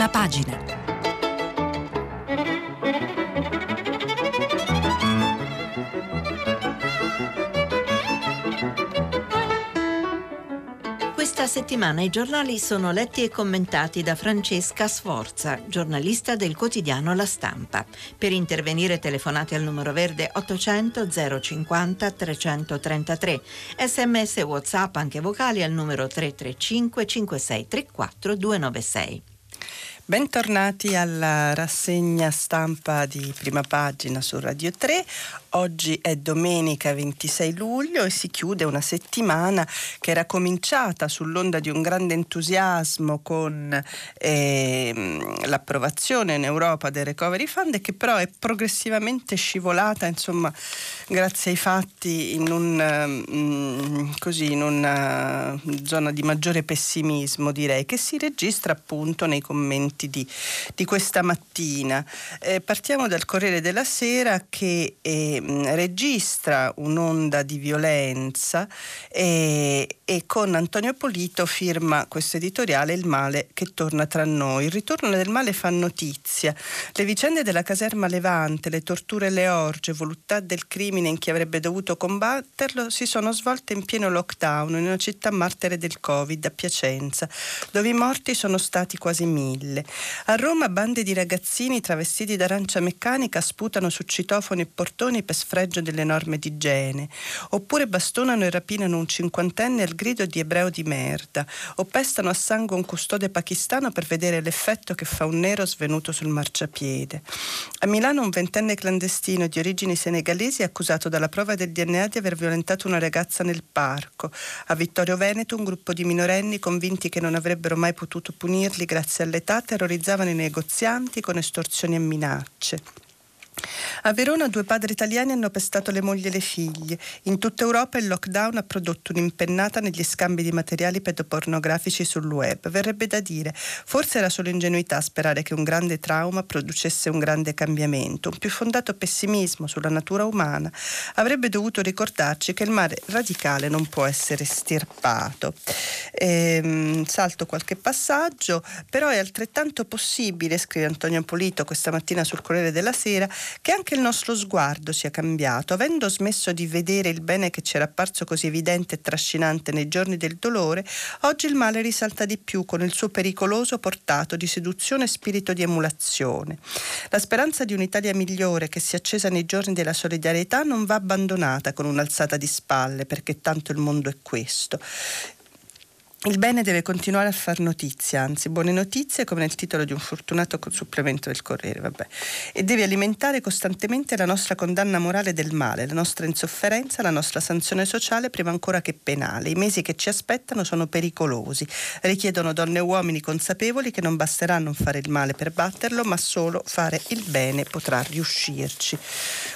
Prima pagina. Questa settimana i giornali sono letti e commentati da Francesca Sforza, giornalista del quotidiano La Stampa. Per intervenire telefonate al numero verde 800 050 333, sms e whatsapp anche vocali al numero 335 5634 296. Bentornati alla rassegna stampa di prima pagina su Radio 3. Oggi è domenica 26 luglio e si chiude una settimana che era cominciata sull'onda di un grande entusiasmo con eh, l'approvazione in Europa del Recovery Fund e che però è progressivamente scivolata, insomma, grazie ai fatti in, un, mm, così, in una zona di maggiore pessimismo, direi, che si registra appunto nei commenti di, di questa mattina. Eh, partiamo dal Corriere della Sera che eh, registra un'onda di violenza e, e, con Antonio Polito firma questo editoriale Il male che torna tra noi. Il ritorno del male fa notizia. Le vicende della caserma Levante, le torture e le orge, voluttà del crimine in chi avrebbe dovuto combatterlo si sono svolte in pieno lockdown in una città martere del Covid, a Piacenza, dove i morti sono stati quasi mille. A Roma bande di ragazzini travestiti d'arancia meccanica sputano su citofoni e portoni per sfregio delle norme di igiene, oppure bastonano e rapinano un cinquantenne al grido di ebreo di merda, o pestano a sangue un custode pakistano per vedere l'effetto che fa un nero svenuto sul marciapiede. A Milano un ventenne clandestino di origini senegalesi è accusato dalla prova del DNA di aver violentato una ragazza nel parco. A Vittorio Veneto un gruppo di minorenni convinti che non avrebbero mai potuto punirli grazie all'età terrorizzavano i negozianti con estorsioni e minacce. A Verona due padri italiani hanno pestato le mogli e le figlie. In tutta Europa il lockdown ha prodotto un'impennata negli scambi di materiali pedopornografici sul web. Verrebbe da dire, forse era solo ingenuità sperare che un grande trauma producesse un grande cambiamento. Un più fondato pessimismo sulla natura umana avrebbe dovuto ricordarci che il male radicale non può essere stirpato. Ehm, salto qualche passaggio, però è altrettanto possibile, scrive Antonio Polito questa mattina sul Corriere della Sera, che anche il nostro sguardo sia cambiato, avendo smesso di vedere il bene che c'era apparso così evidente e trascinante nei giorni del dolore, oggi il male risalta di più con il suo pericoloso portato di seduzione e spirito di emulazione. La speranza di un'Italia migliore che si è accesa nei giorni della solidarietà non va abbandonata con un'alzata di spalle, perché tanto il mondo è questo. Il bene deve continuare a far notizia, anzi buone notizie come nel titolo di un fortunato supplemento del Corriere, vabbè. e deve alimentare costantemente la nostra condanna morale del male, la nostra insofferenza, la nostra sanzione sociale prima ancora che penale. I mesi che ci aspettano sono pericolosi, richiedono donne e uomini consapevoli che non basterà non fare il male per batterlo, ma solo fare il bene potrà riuscirci.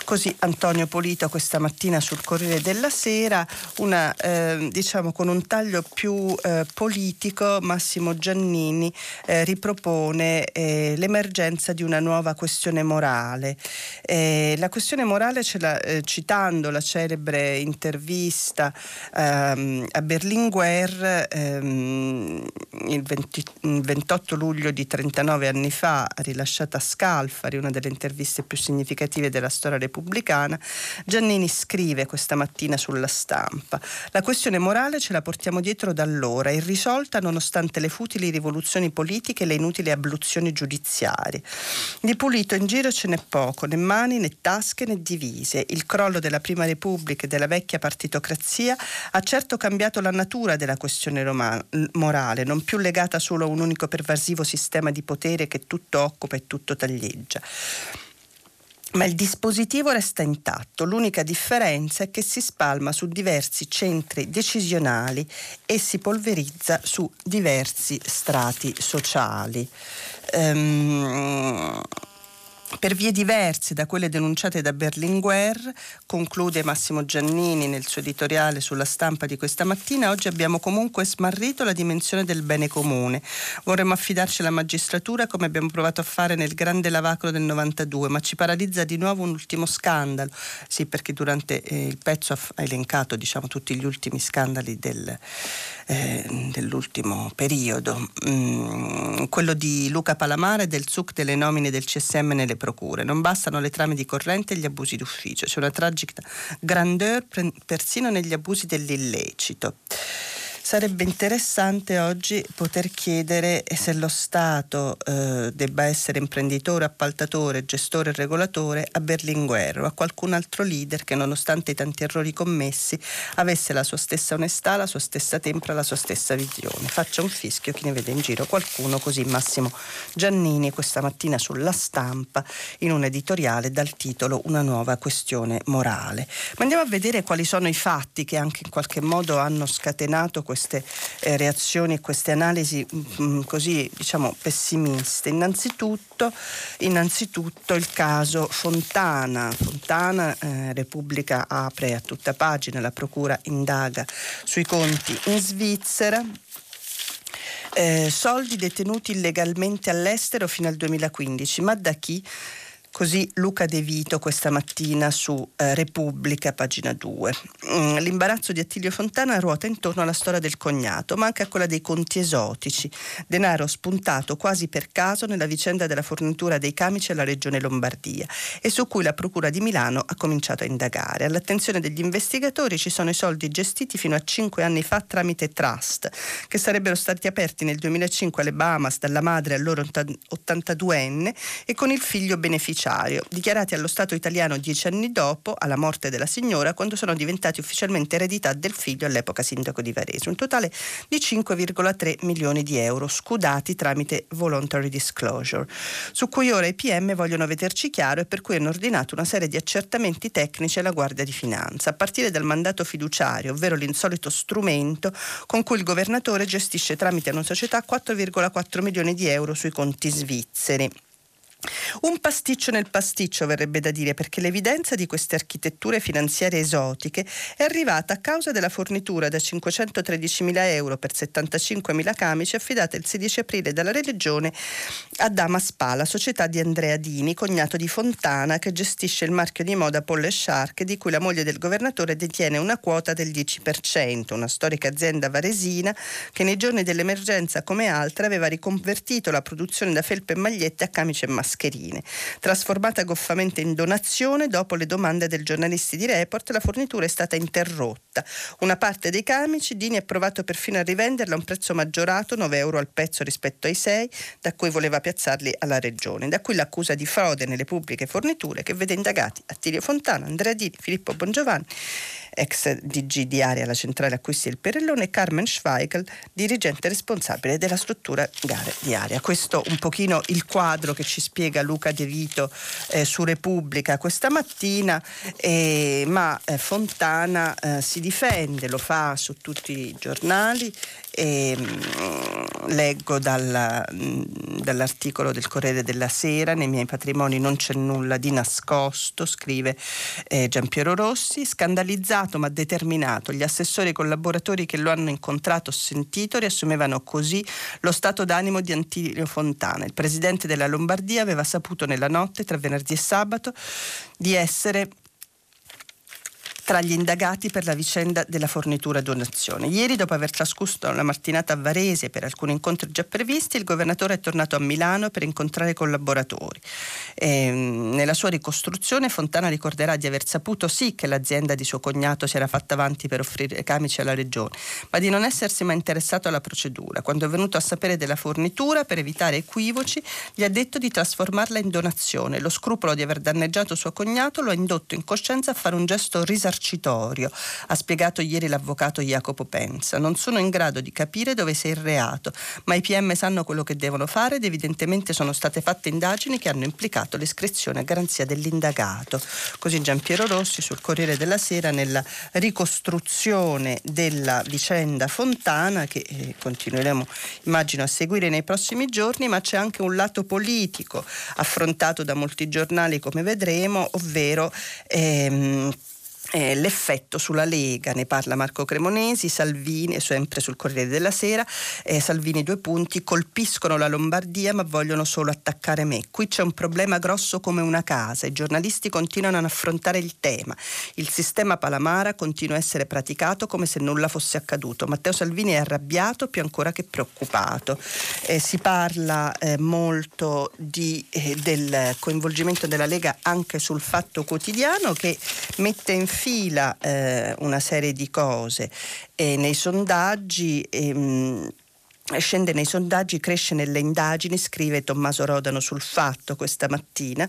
Così Antonio Polito questa mattina sul Corriere della Sera, una, eh, diciamo con un taglio più eh, eh, politico Massimo Giannini eh, ripropone eh, l'emergenza di una nuova questione morale. Eh, la questione morale, la, eh, citando la celebre intervista ehm, a Berlinguer ehm, il, 20, il 28 luglio di 39 anni fa, rilasciata a Scalfari, una delle interviste più significative della storia repubblicana, Giannini scrive questa mattina sulla stampa: La questione morale ce la portiamo dietro da allora ancora irrisolta nonostante le futili rivoluzioni politiche e le inutili abluzioni giudiziarie. Di pulito in giro ce n'è poco, né mani né tasche né divise. Il crollo della Prima Repubblica e della vecchia partitocrazia ha certo cambiato la natura della questione romana, morale, non più legata solo a un unico pervasivo sistema di potere che tutto occupa e tutto taglieggia ma il dispositivo resta intatto. L'unica differenza è che si spalma su diversi centri decisionali e si polverizza su diversi strati sociali. Um, per vie diverse da quelle denunciate da Berlinguer, conclude Massimo Giannini nel suo editoriale sulla stampa di questa mattina, oggi abbiamo comunque smarrito la dimensione del bene comune. Vorremmo affidarci alla magistratura come abbiamo provato a fare nel grande lavacro del 92, ma ci paralizza di nuovo un ultimo scandalo. Sì, perché durante eh, il pezzo ha elencato diciamo, tutti gli ultimi scandali del, eh, dell'ultimo periodo. Mm, quello di Luca Palamare del SUC delle nomine del CSM nelle procure. Non bastano le trame di corrente e gli abusi d'ufficio, c'è una tragica grandeur persino negli abusi dell'illecito. Sarebbe interessante oggi poter chiedere se lo Stato eh, debba essere imprenditore, appaltatore, gestore e regolatore a Berlinguer o a qualcun altro leader che nonostante i tanti errori commessi avesse la sua stessa onestà, la sua stessa tempra, la sua stessa visione. Faccia un fischio chi ne vede in giro qualcuno, così Massimo Giannini questa mattina sulla stampa in un editoriale dal titolo Una nuova questione morale. Ma andiamo a vedere quali sono i fatti che anche in qualche modo hanno scatenato questo queste eh, reazioni e queste analisi mh, mm, così diciamo pessimiste. Innanzitutto, innanzitutto il caso Fontana. Fontana, eh, Repubblica apre a tutta pagina, la Procura indaga sui conti in Svizzera. Eh, soldi detenuti illegalmente all'estero fino al 2015, ma da chi? Così Luca De Vito questa mattina su eh, Repubblica, pagina 2. Mm, l'imbarazzo di Attilio Fontana ruota intorno alla storia del cognato, ma anche a quella dei conti esotici, denaro spuntato quasi per caso nella vicenda della fornitura dei camici alla regione Lombardia e su cui la Procura di Milano ha cominciato a indagare. All'attenzione degli investigatori ci sono i soldi gestiti fino a cinque anni fa tramite trust, che sarebbero stati aperti nel 2005 alle Bahamas dalla madre allora 82enne e con il figlio beneficiario beneficiario, dichiarati allo Stato italiano dieci anni dopo, alla morte della signora, quando sono diventati ufficialmente eredità del figlio all'epoca sindaco di Varese. Un totale di 5,3 milioni di euro scudati tramite voluntary disclosure, su cui ora i PM vogliono vederci chiaro e per cui hanno ordinato una serie di accertamenti tecnici alla Guardia di Finanza, a partire dal mandato fiduciario, ovvero l'insolito strumento con cui il governatore gestisce tramite una società 4,4 milioni di euro sui conti svizzeri. Un pasticcio nel pasticcio verrebbe da dire perché l'evidenza di queste architetture finanziarie esotiche è arrivata a causa della fornitura da 513.000 euro per 75.000 camici affidata il 16 aprile dalla Regione a Dama Spala, società di Andrea Dini, cognato di Fontana che gestisce il marchio di moda Polle Shark di cui la moglie del governatore detiene una quota del 10%, una storica azienda varesina che nei giorni dell'emergenza come altre aveva riconvertito la produzione da felpe e magliette a camici e mascherine mascherine. Trasformata goffamente in donazione, dopo le domande del giornalisti di Report, la fornitura è stata interrotta. Una parte dei camici, Dini ha provato perfino a rivenderla a un prezzo maggiorato, 9 euro al pezzo rispetto ai 6, da cui voleva piazzarli alla regione. Da qui l'accusa di frode nelle pubbliche forniture che vede indagati Attilio Fontana, Andrea Dini, Filippo Bongiovanni ex DG di Area, la centrale acquisti del Perellone, e Carmen Schweigel, dirigente responsabile della struttura gare di Area. Questo un pochino il quadro che ci spiega Luca De Vito eh, su Repubblica questa mattina, eh, ma eh, Fontana eh, si difende, lo fa su tutti i giornali e, mh, mm, leggo dalla, dall'articolo del Corriere della Sera, nei miei patrimoni non c'è nulla di nascosto, scrive eh, Giampiero Rossi, scandalizzato ma determinato, gli assessori e collaboratori che lo hanno incontrato o sentito riassumevano così lo stato d'animo di Antilio Fontana. Il presidente della Lombardia aveva saputo nella notte tra venerdì e sabato di essere tra gli indagati per la vicenda della fornitura donazione. Ieri, dopo aver trascorso la mattinata a Varese per alcuni incontri già previsti, il governatore è tornato a Milano per incontrare collaboratori. E, ehm, nella sua ricostruzione Fontana ricorderà di aver saputo sì che l'azienda di suo cognato si era fatta avanti per offrire camici alla regione, ma di non essersi mai interessato alla procedura. Quando è venuto a sapere della fornitura, per evitare equivoci, gli ha detto di trasformarla in donazione. Lo scrupolo di aver danneggiato suo cognato lo ha indotto in coscienza a fare un gesto risarcitorio marcitorio, ha spiegato ieri l'avvocato Jacopo Pensa. Non sono in grado di capire dove sia il reato, ma i PM sanno quello che devono fare ed evidentemente sono state fatte indagini che hanno implicato l'iscrizione a garanzia dell'indagato. Così Giampiero Rossi sul Corriere della Sera nella ricostruzione della vicenda Fontana che eh, continueremo immagino a seguire nei prossimi giorni, ma c'è anche un lato politico affrontato da molti giornali come vedremo, ovvero ehm, eh, l'effetto sulla Lega, ne parla Marco Cremonesi, Salvini, sempre sul Corriere della Sera, eh, Salvini due punti, colpiscono la Lombardia ma vogliono solo attaccare me. Qui c'è un problema grosso come una casa, i giornalisti continuano ad affrontare il tema, il sistema Palamara continua a essere praticato come se nulla fosse accaduto. Matteo Salvini è arrabbiato più ancora che preoccupato. Eh, si parla eh, molto di, eh, del coinvolgimento della Lega anche sul fatto quotidiano che mette in fila eh, una serie di cose e nei sondaggi ehm, Scende nei sondaggi, cresce nelle indagini, scrive Tommaso Rodano sul fatto questa mattina.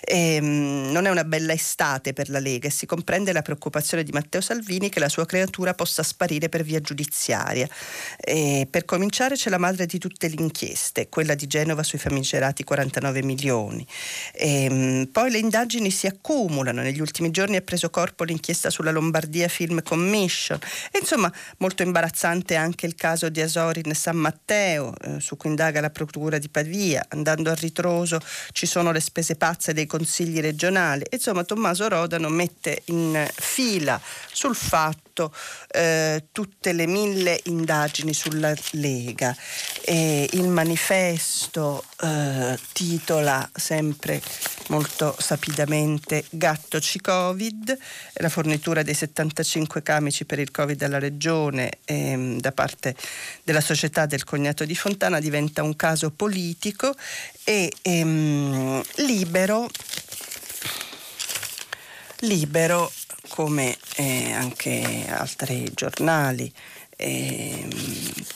E, um, non è una bella estate per la Lega e si comprende la preoccupazione di Matteo Salvini che la sua creatura possa sparire per via giudiziaria. E, per cominciare c'è la madre di tutte le inchieste, quella di Genova sui famigerati 49 milioni. E, um, poi le indagini si accumulano, negli ultimi giorni ha preso corpo l'inchiesta sulla Lombardia Film Commission. E, insomma, molto imbarazzante anche il caso di Asorin San San Matteo, eh, su cui indaga la Procura di Pavia, andando a ritroso ci sono le spese pazze dei consigli regionali. Insomma, Tommaso Rodano mette in fila sul fatto eh, tutte le mille indagini sulla Lega. E il manifesto eh, titola sempre molto sapidamente Gatto C-Covid, la fornitura dei 75 camici per il Covid alla Regione ehm, da parte della società del cognato di Fontana diventa un caso politico e ehm, libero libero come eh, anche altri giornali eh,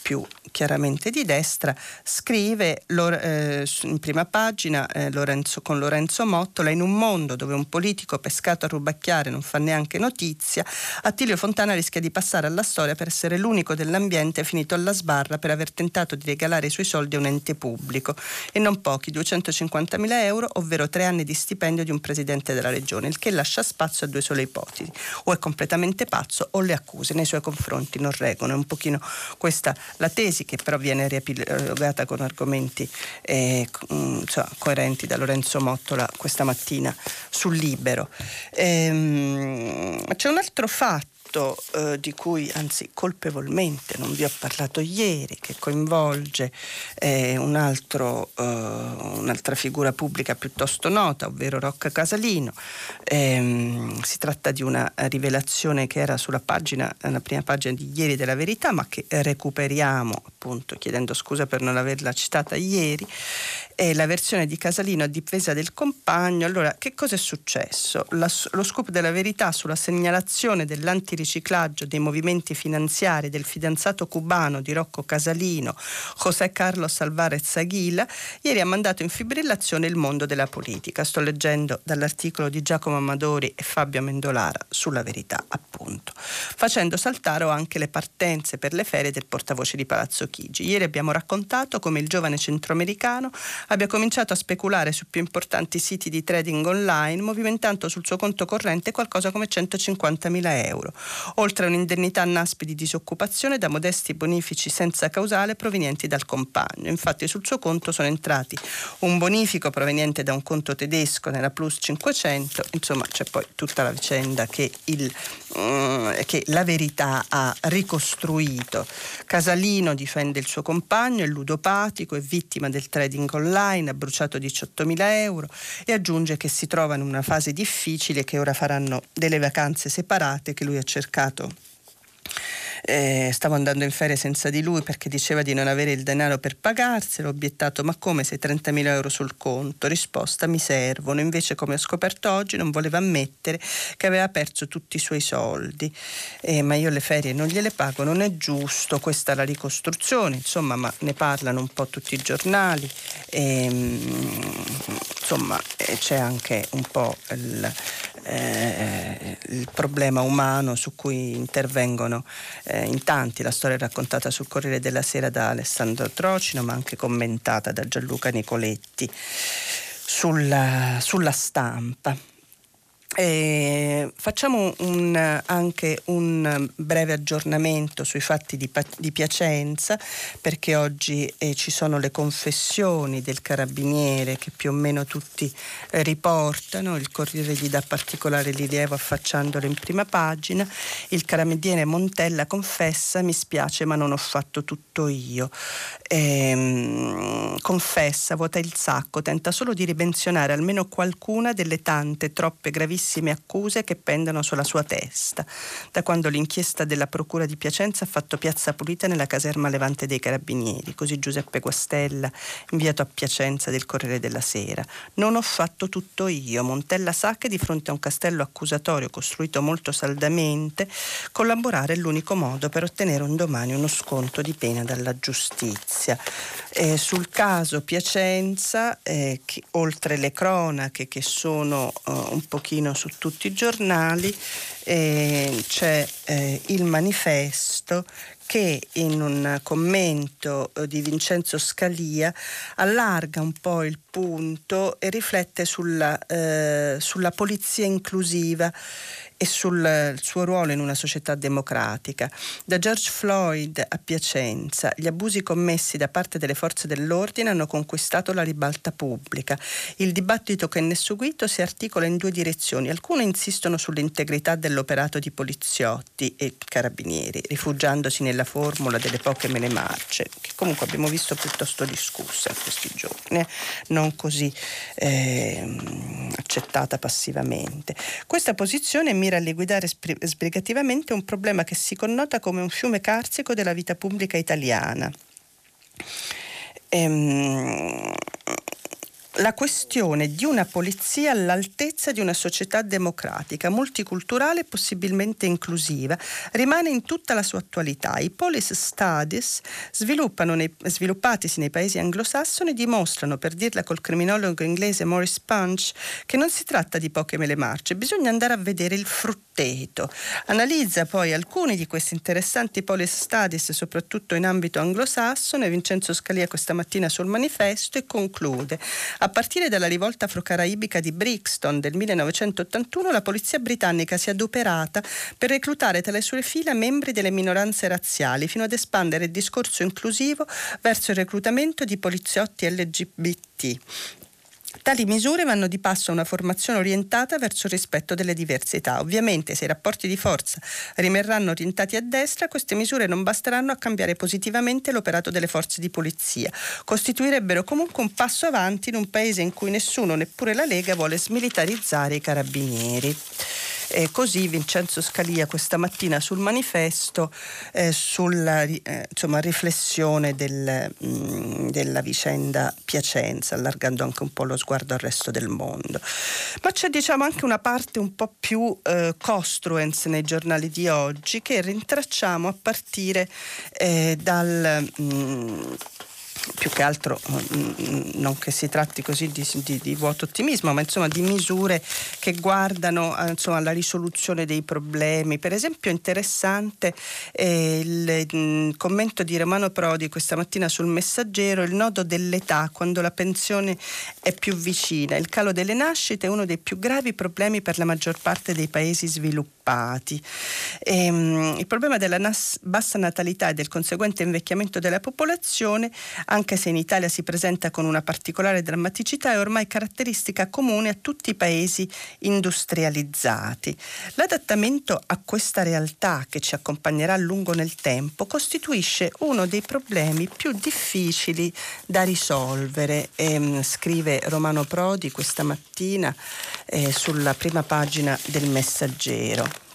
più chiaramente di destra, scrive eh, in prima pagina eh, Lorenzo, con Lorenzo Mottola in un mondo dove un politico pescato a rubacchiare non fa neanche notizia, Attilio Fontana rischia di passare alla storia per essere l'unico dell'ambiente finito alla sbarra per aver tentato di regalare i suoi soldi a un ente pubblico. E non pochi 250 mila euro, ovvero tre anni di stipendio di un presidente della regione, il che lascia spazio a due sole ipotesi, o è completamente pazzo o le accuse nei suoi confronti non reggono. È un pochino questa la tesi che però viene riepilogata con argomenti eh, insomma, coerenti da Lorenzo Mottola questa mattina sul Libero. Ehm, c'è un altro fatto fatto eh, di cui anzi colpevolmente non vi ho parlato ieri, che coinvolge eh, un altro, eh, un'altra figura pubblica piuttosto nota, ovvero Rocca Casalino. Ehm, si tratta di una rivelazione che era sulla pagina, la prima pagina di ieri della verità, ma che recuperiamo appunto chiedendo scusa per non averla citata ieri. È la versione di Casalino a difesa del compagno. Allora, che cosa è successo? La, lo scoop della verità sulla segnalazione dell'antiriciclaggio riciclaggio dei movimenti finanziari del fidanzato cubano di Rocco Casalino, José Carlos Alvarez Aguila, ieri ha mandato in fibrillazione il mondo della politica. Sto leggendo dall'articolo di Giacomo Amadori e Fabio Mendolara sulla verità, appunto, facendo saltare anche le partenze per le ferie del portavoce di Palazzo Chigi. Ieri abbiamo raccontato come il giovane centroamericano abbia cominciato a speculare su più importanti siti di trading online, movimentando sul suo conto corrente qualcosa come 150 mila euro oltre a un'indennità NASPI di disoccupazione da modesti bonifici senza causale provenienti dal compagno. Infatti sul suo conto sono entrati un bonifico proveniente da un conto tedesco nella Plus 500, insomma c'è poi tutta la vicenda che, il, mm, che la verità ha ricostruito. Casalino difende il suo compagno, è ludopatico, è vittima del trading online, ha bruciato 18.000 euro e aggiunge che si trova in una fase difficile che ora faranno delle vacanze separate che lui ha cercato eh, stavo andando in ferie senza di lui perché diceva di non avere il denaro per pagarselo. Ho obiettato: Ma come sei 30.000 euro sul conto? Risposta: Mi servono. Invece, come ho scoperto oggi, non voleva ammettere che aveva perso tutti i suoi soldi. Eh, ma io le ferie non gliele pago, non è giusto. Questa è la ricostruzione, insomma, ma ne parlano un po' tutti i giornali. E, ehm, insomma eh, c'è anche un po' il, eh, il, problema umano su cui intervengono eh, in tanti. La storia è raccontata sul Corriere della Sera da Alessandro Trocino, ma anche commentata da Gianluca Nicoletti sulla, sulla stampa. Eh, facciamo un, anche un breve aggiornamento sui fatti di, di Piacenza perché oggi eh, ci sono le confessioni del carabiniere che più o meno tutti eh, riportano, il Corriere gli dà particolare rilievo affacciandolo in prima pagina, il carabiniere Montella confessa mi spiace ma non ho fatto tutto io, ehm, confessa, vuota il sacco, tenta solo di rimensionare almeno qualcuna delle tante troppe gravissime gravissime accuse che pendono sulla sua testa, da quando l'inchiesta della Procura di Piacenza ha fatto piazza pulita nella caserma Levante dei Carabinieri, così Giuseppe Guastella, inviato a Piacenza del Corriere della Sera. Non ho fatto tutto io. Montella sa che di fronte a un castello accusatorio costruito molto saldamente, collaborare è l'unico modo per ottenere un domani uno sconto di pena dalla giustizia. Eh, sul caso Piacenza, eh, che, oltre le cronache che sono uh, un pochino su tutti i giornali eh, c'è eh, il manifesto che in un commento eh, di Vincenzo Scalia allarga un po' il punto e riflette sulla, eh, sulla polizia inclusiva e sul suo ruolo in una società democratica. Da George Floyd a Piacenza, gli abusi commessi da parte delle forze dell'ordine hanno conquistato la ribalta pubblica. Il dibattito che ne è seguito si articola in due direzioni. Alcune insistono sull'integrità dell'operato di poliziotti e carabinieri, rifugiandosi nella formula delle poche mele marce, che comunque abbiamo visto piuttosto discussa in questi giorni, eh? non così eh, accettata passivamente. Questa posizione mi mira a liquidare sbrigativamente un problema che si connota come un fiume carsico della vita pubblica italiana. Ehm, la questione di una polizia all'altezza di una società democratica, multiculturale e possibilmente inclusiva rimane in tutta la sua attualità. I police studies nei, sviluppatisi nei paesi anglosassoni dimostrano, per dirla col criminologo inglese Maurice Punch, che non si tratta di poche mele marce, bisogna andare a vedere il frutteto. Analizza poi alcuni di questi interessanti police studies, soprattutto in ambito anglosassone, Vincenzo Scalia questa mattina sul manifesto e conclude. A partire dalla rivolta afro-caraibica di Brixton del 1981, la polizia britannica si è adoperata per reclutare tra le sue fila membri delle minoranze razziali, fino ad espandere il discorso inclusivo verso il reclutamento di poliziotti LGBT. Tali misure vanno di passo a una formazione orientata verso il rispetto delle diversità. Ovviamente se i rapporti di forza rimarranno orientati a destra, queste misure non basteranno a cambiare positivamente l'operato delle forze di polizia. Costituirebbero comunque un passo avanti in un paese in cui nessuno, neppure la Lega, vuole smilitarizzare i carabinieri. E così Vincenzo Scalia questa mattina sul manifesto eh, sulla eh, insomma, riflessione del, mh, mm, della vicenda Piacenza, allargando anche un po' lo sguardo al resto del mondo. Ma c'è diciamo anche una parte un po' più eh, costruens nei giornali di oggi che rintracciamo a partire eh, dal... Mh, mm, più che altro mm, non che si tratti così di, di, di vuoto ottimismo, ma insomma di misure che guardano eh, insomma, alla risoluzione dei problemi. Per esempio interessante eh, il, il mm, commento di Romano Prodi questa mattina sul messaggero, il nodo dell'età quando la pensione è più vicina. Il calo delle nascite è uno dei più gravi problemi per la maggior parte dei paesi sviluppati. E, ehm, il problema della nas- bassa natalità e del conseguente invecchiamento della popolazione anche se in Italia si presenta con una particolare drammaticità, è ormai caratteristica comune a tutti i paesi industrializzati. L'adattamento a questa realtà che ci accompagnerà a lungo nel tempo costituisce uno dei problemi più difficili da risolvere, eh, scrive Romano Prodi questa mattina eh, sulla prima pagina del Messaggero.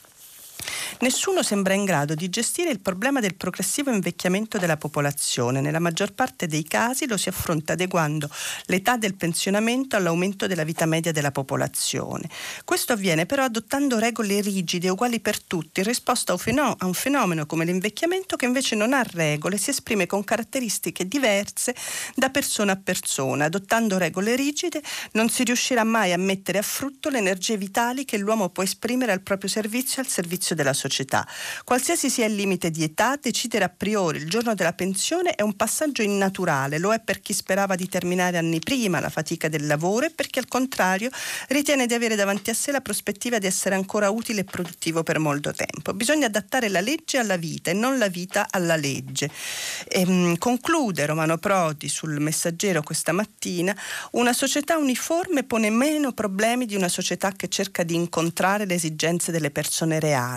Nessuno sembra in grado di gestire il problema del progressivo invecchiamento della popolazione. Nella maggior parte dei casi lo si affronta adeguando l'età del pensionamento all'aumento della vita media della popolazione. Questo avviene però adottando regole rigide uguali per tutti in risposta a un fenomeno come l'invecchiamento che invece non ha regole, si esprime con caratteristiche diverse da persona a persona. Adottando regole rigide non si riuscirà mai a mettere a frutto le energie vitali che l'uomo può esprimere al proprio servizio e al servizio della società. Qualsiasi sia il limite di età, decidere a priori il giorno della pensione è un passaggio innaturale, lo è per chi sperava di terminare anni prima la fatica del lavoro e per chi al contrario ritiene di avere davanti a sé la prospettiva di essere ancora utile e produttivo per molto tempo. Bisogna adattare la legge alla vita e non la vita alla legge. Ehm, conclude Romano Prodi sul messaggero questa mattina, una società uniforme pone meno problemi di una società che cerca di incontrare le esigenze delle persone reali,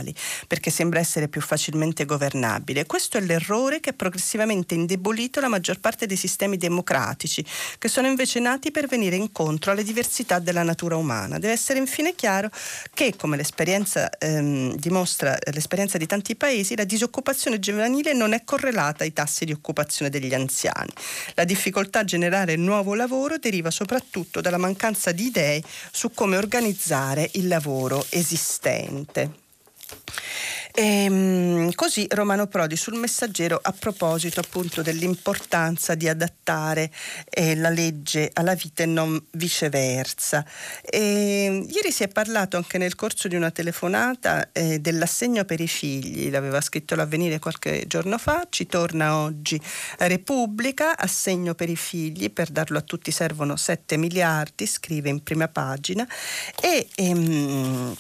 perché sembra essere più facilmente governabile. Questo è l'errore che ha progressivamente indebolito la maggior parte dei sistemi democratici, che sono invece nati per venire incontro alle diversità della natura umana. Deve essere infine chiaro che, come l'esperienza ehm, dimostra l'esperienza di tanti paesi, la disoccupazione giovanile non è correlata ai tassi di occupazione degli anziani. La difficoltà a generare nuovo lavoro deriva soprattutto dalla mancanza di idee su come organizzare il lavoro esistente. E, ehm, così Romano Prodi sul messaggero a proposito appunto dell'importanza di adattare eh, la legge alla vita e non viceversa. E, ieri si è parlato anche nel corso di una telefonata eh, dell'assegno per i figli, l'aveva scritto l'avvenire qualche giorno fa, ci torna oggi Repubblica, assegno per i figli, per darlo a tutti servono 7 miliardi, scrive in prima pagina. E ehm,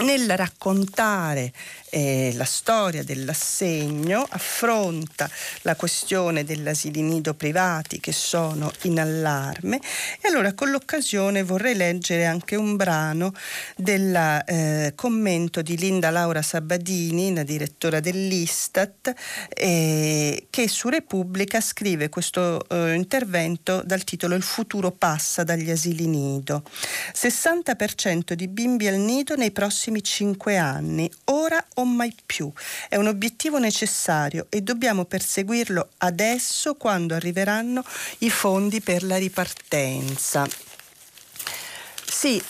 nel raccontare eh, la storia dell'assegno affronta la questione degli asili nido privati che sono in allarme e allora con l'occasione vorrei leggere anche un brano del eh, commento di Linda Laura Sabadini, la direttora dell'Istat, eh, che su Repubblica scrive questo eh, intervento dal titolo Il futuro passa dagli asili nido. 60% di bimbi al nido nei prossimi 5 anni, ora o mai più. È un obiettivo necessario e dobbiamo perseguirlo adesso quando arriveranno i fondi per la ripartenza. Sì,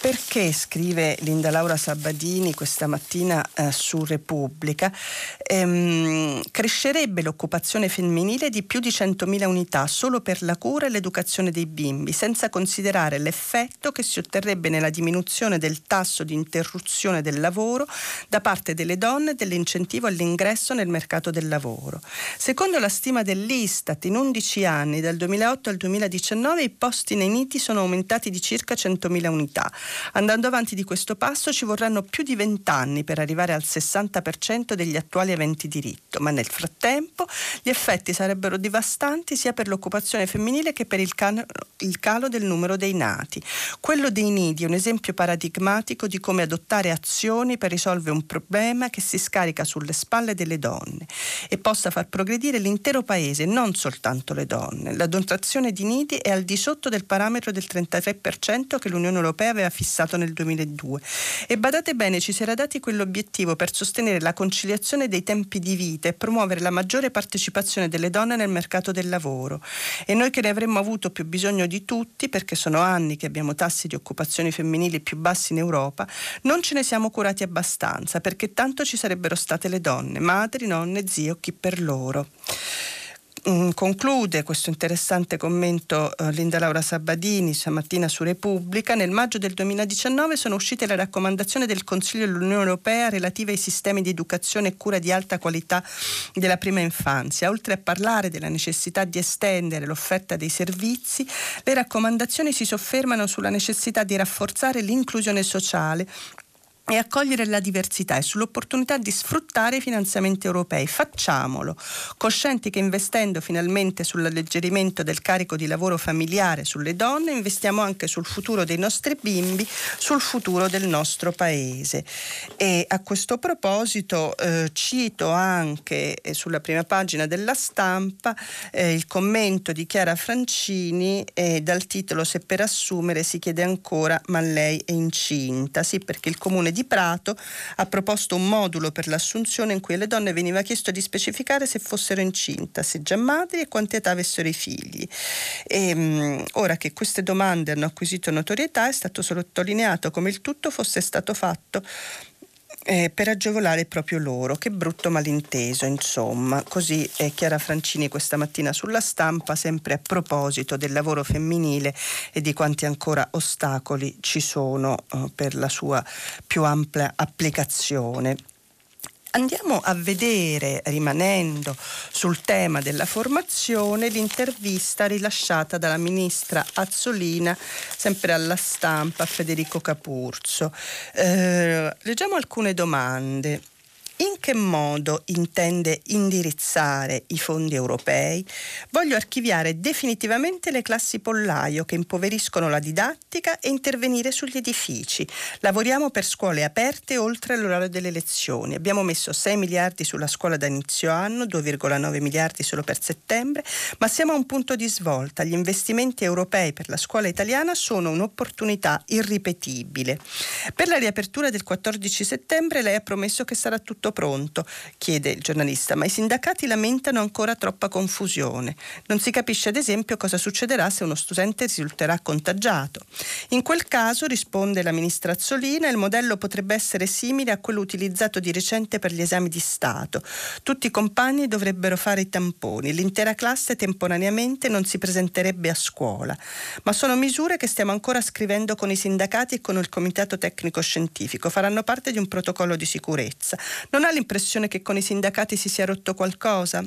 perché, scrive Linda Laura Sabadini questa mattina eh, su Repubblica, ehm, crescerebbe l'occupazione femminile di più di 100.000 unità solo per la cura e l'educazione dei bimbi, senza considerare l'effetto che si otterrebbe nella diminuzione del tasso di interruzione del lavoro da parte delle donne e dell'incentivo all'ingresso nel mercato del lavoro. Secondo la stima dell'Istat, in 11 anni, dal 2008 al 2019, i posti nei niti sono aumentati di circa 100.000 unità. Andando avanti di questo passo ci vorranno più di vent'anni per arrivare al 60% degli attuali aventi diritto, ma nel frattempo gli effetti sarebbero devastanti sia per l'occupazione femminile che per il, can- il calo del numero dei nati. Quello dei nidi è un esempio paradigmatico di come adottare azioni per risolvere un problema che si scarica sulle spalle delle donne e possa far progredire l'intero paese, non soltanto le donne. La dotazione di nidi è al di sotto del parametro del 33% che l'Unione Europea aveva fissato nel 2002. E badate bene, ci si era dati quell'obiettivo per sostenere la conciliazione dei tempi di vita e promuovere la maggiore partecipazione delle donne nel mercato del lavoro. E noi che ne avremmo avuto più bisogno di tutti, perché sono anni che abbiamo tassi di occupazione femminili più bassi in Europa, non ce ne siamo curati abbastanza, perché tanto ci sarebbero state le donne, madri, nonne, zie o chi per loro. Mm, conclude questo interessante commento eh, Linda Laura Sabadini stamattina su Repubblica. Nel maggio del 2019 sono uscite le raccomandazioni del Consiglio dell'Unione Europea relative ai sistemi di educazione e cura di alta qualità della prima infanzia. Oltre a parlare della necessità di estendere l'offerta dei servizi, le raccomandazioni si soffermano sulla necessità di rafforzare l'inclusione sociale e accogliere la diversità e sull'opportunità di sfruttare i finanziamenti europei. Facciamolo, coscienti che investendo finalmente sull'alleggerimento del carico di lavoro familiare sulle donne, investiamo anche sul futuro dei nostri bimbi, sul futuro del nostro paese. E a questo proposito eh, cito anche eh, sulla prima pagina della stampa eh, il commento di Chiara Francini eh, dal titolo Se per assumere si chiede ancora ma lei è incinta. Sì, perché il comune di di Prato ha proposto un modulo per l'assunzione in cui alle donne veniva chiesto di specificare se fossero incinta, se già madri e quante età avessero i figli. E, um, ora che queste domande hanno acquisito notorietà è stato sottolineato come il tutto fosse stato fatto eh, per agevolare proprio loro. Che brutto malinteso, insomma. Così è Chiara Francini questa mattina sulla stampa, sempre a proposito del lavoro femminile e di quanti ancora ostacoli ci sono eh, per la sua più ampia applicazione. Andiamo a vedere, rimanendo sul tema della formazione, l'intervista rilasciata dalla ministra Azzolina, sempre alla stampa, a Federico Capurzo. Eh, leggiamo alcune domande. In che modo intende indirizzare i fondi europei? Voglio archiviare definitivamente le classi pollaio che impoveriscono la didattica e intervenire sugli edifici. Lavoriamo per scuole aperte oltre l'orario delle lezioni. Abbiamo messo 6 miliardi sulla scuola da inizio anno, 2,9 miliardi solo per settembre, ma siamo a un punto di svolta. Gli investimenti europei per la scuola italiana sono un'opportunità irripetibile. Per la riapertura del 14 settembre lei ha promesso che sarà tutto pronto? chiede il giornalista, ma i sindacati lamentano ancora troppa confusione. Non si capisce ad esempio cosa succederà se uno studente risulterà contagiato. In quel caso, risponde la ministra Azzolina, il modello potrebbe essere simile a quello utilizzato di recente per gli esami di Stato. Tutti i compagni dovrebbero fare i tamponi, l'intera classe temporaneamente non si presenterebbe a scuola. Ma sono misure che stiamo ancora scrivendo con i sindacati e con il comitato tecnico scientifico, faranno parte di un protocollo di sicurezza. Non non ha l'impressione che con i sindacati si sia rotto qualcosa?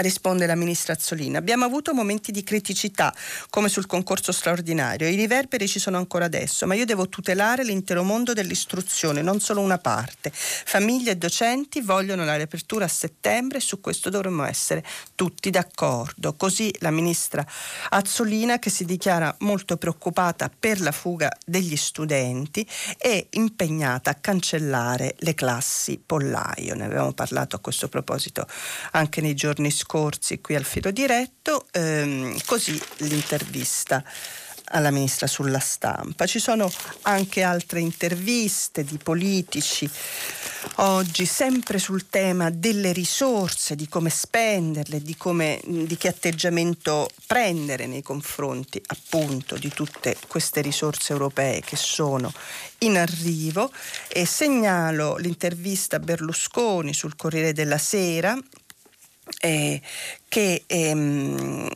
Risponde la ministra Azzolina. Abbiamo avuto momenti di criticità, come sul concorso straordinario. I riverberi ci sono ancora adesso, ma io devo tutelare l'intero mondo dell'istruzione, non solo una parte. Famiglie e docenti vogliono la riapertura a settembre e su questo dovremmo essere tutti d'accordo. Così la ministra Azzolina, che si dichiara molto preoccupata per la fuga degli studenti, è impegnata a cancellare le classi pollaio. Ne avevamo parlato a questo proposito anche nei giorni scorsi qui al filo diretto, ehm, così l'intervista alla ministra sulla stampa. Ci sono anche altre interviste di politici oggi sempre sul tema delle risorse, di come spenderle, di, come, di che atteggiamento prendere nei confronti appunto di tutte queste risorse europee che sono in arrivo e segnalo l'intervista a Berlusconi sul Corriere della Sera eh, che ehm,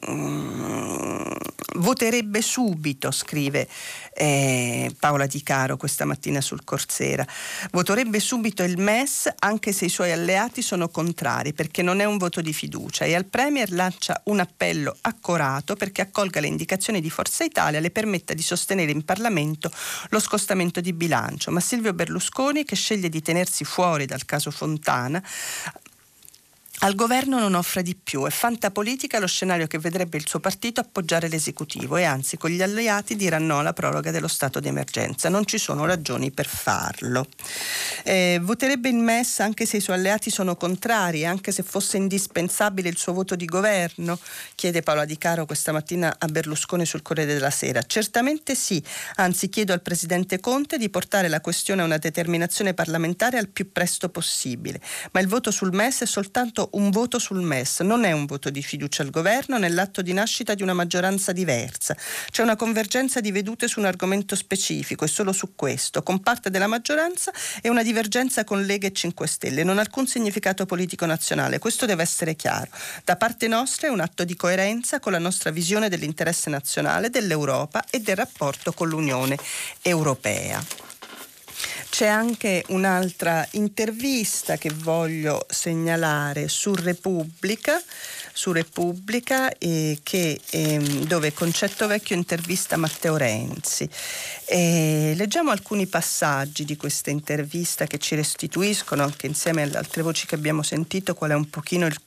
voterebbe subito, scrive eh, Paola Di Caro questa mattina sul Corsera, voterebbe subito il MES anche se i suoi alleati sono contrari perché non è un voto di fiducia. E al Premier lancia un appello accorato perché accolga le indicazioni di Forza Italia e le permetta di sostenere in Parlamento lo scostamento di bilancio, ma Silvio Berlusconi che sceglie di tenersi fuori dal caso Fontana al governo non offre di più, è fantapolitica lo scenario che vedrebbe il suo partito appoggiare l'esecutivo e anzi con gli alleati dirà no alla proroga dello stato di emergenza. Non ci sono ragioni per farlo. Eh, voterebbe il MES anche se i suoi alleati sono contrari, anche se fosse indispensabile il suo voto di governo? Chiede Paola Di Caro questa mattina a Berlusconi sul Corriere della Sera. Certamente sì, anzi chiedo al Presidente Conte di portare la questione a una determinazione parlamentare al più presto possibile. Ma il voto sul MES è soltanto un voto sul MES, non è un voto di fiducia al governo nell'atto di nascita di una maggioranza diversa. C'è una convergenza di vedute su un argomento specifico e solo su questo, con parte della maggioranza e una divergenza con Lega e 5 Stelle, non ha alcun significato politico nazionale, questo deve essere chiaro. Da parte nostra è un atto di coerenza con la nostra visione dell'interesse nazionale, dell'Europa e del rapporto con l'Unione Europea. C'è anche un'altra intervista che voglio segnalare su Repubblica, su Repubblica eh, che, eh, dove Concetto Vecchio intervista Matteo Renzi. E leggiamo alcuni passaggi di questa intervista che ci restituiscono, anche insieme alle altre voci che abbiamo sentito, qual è un pochino il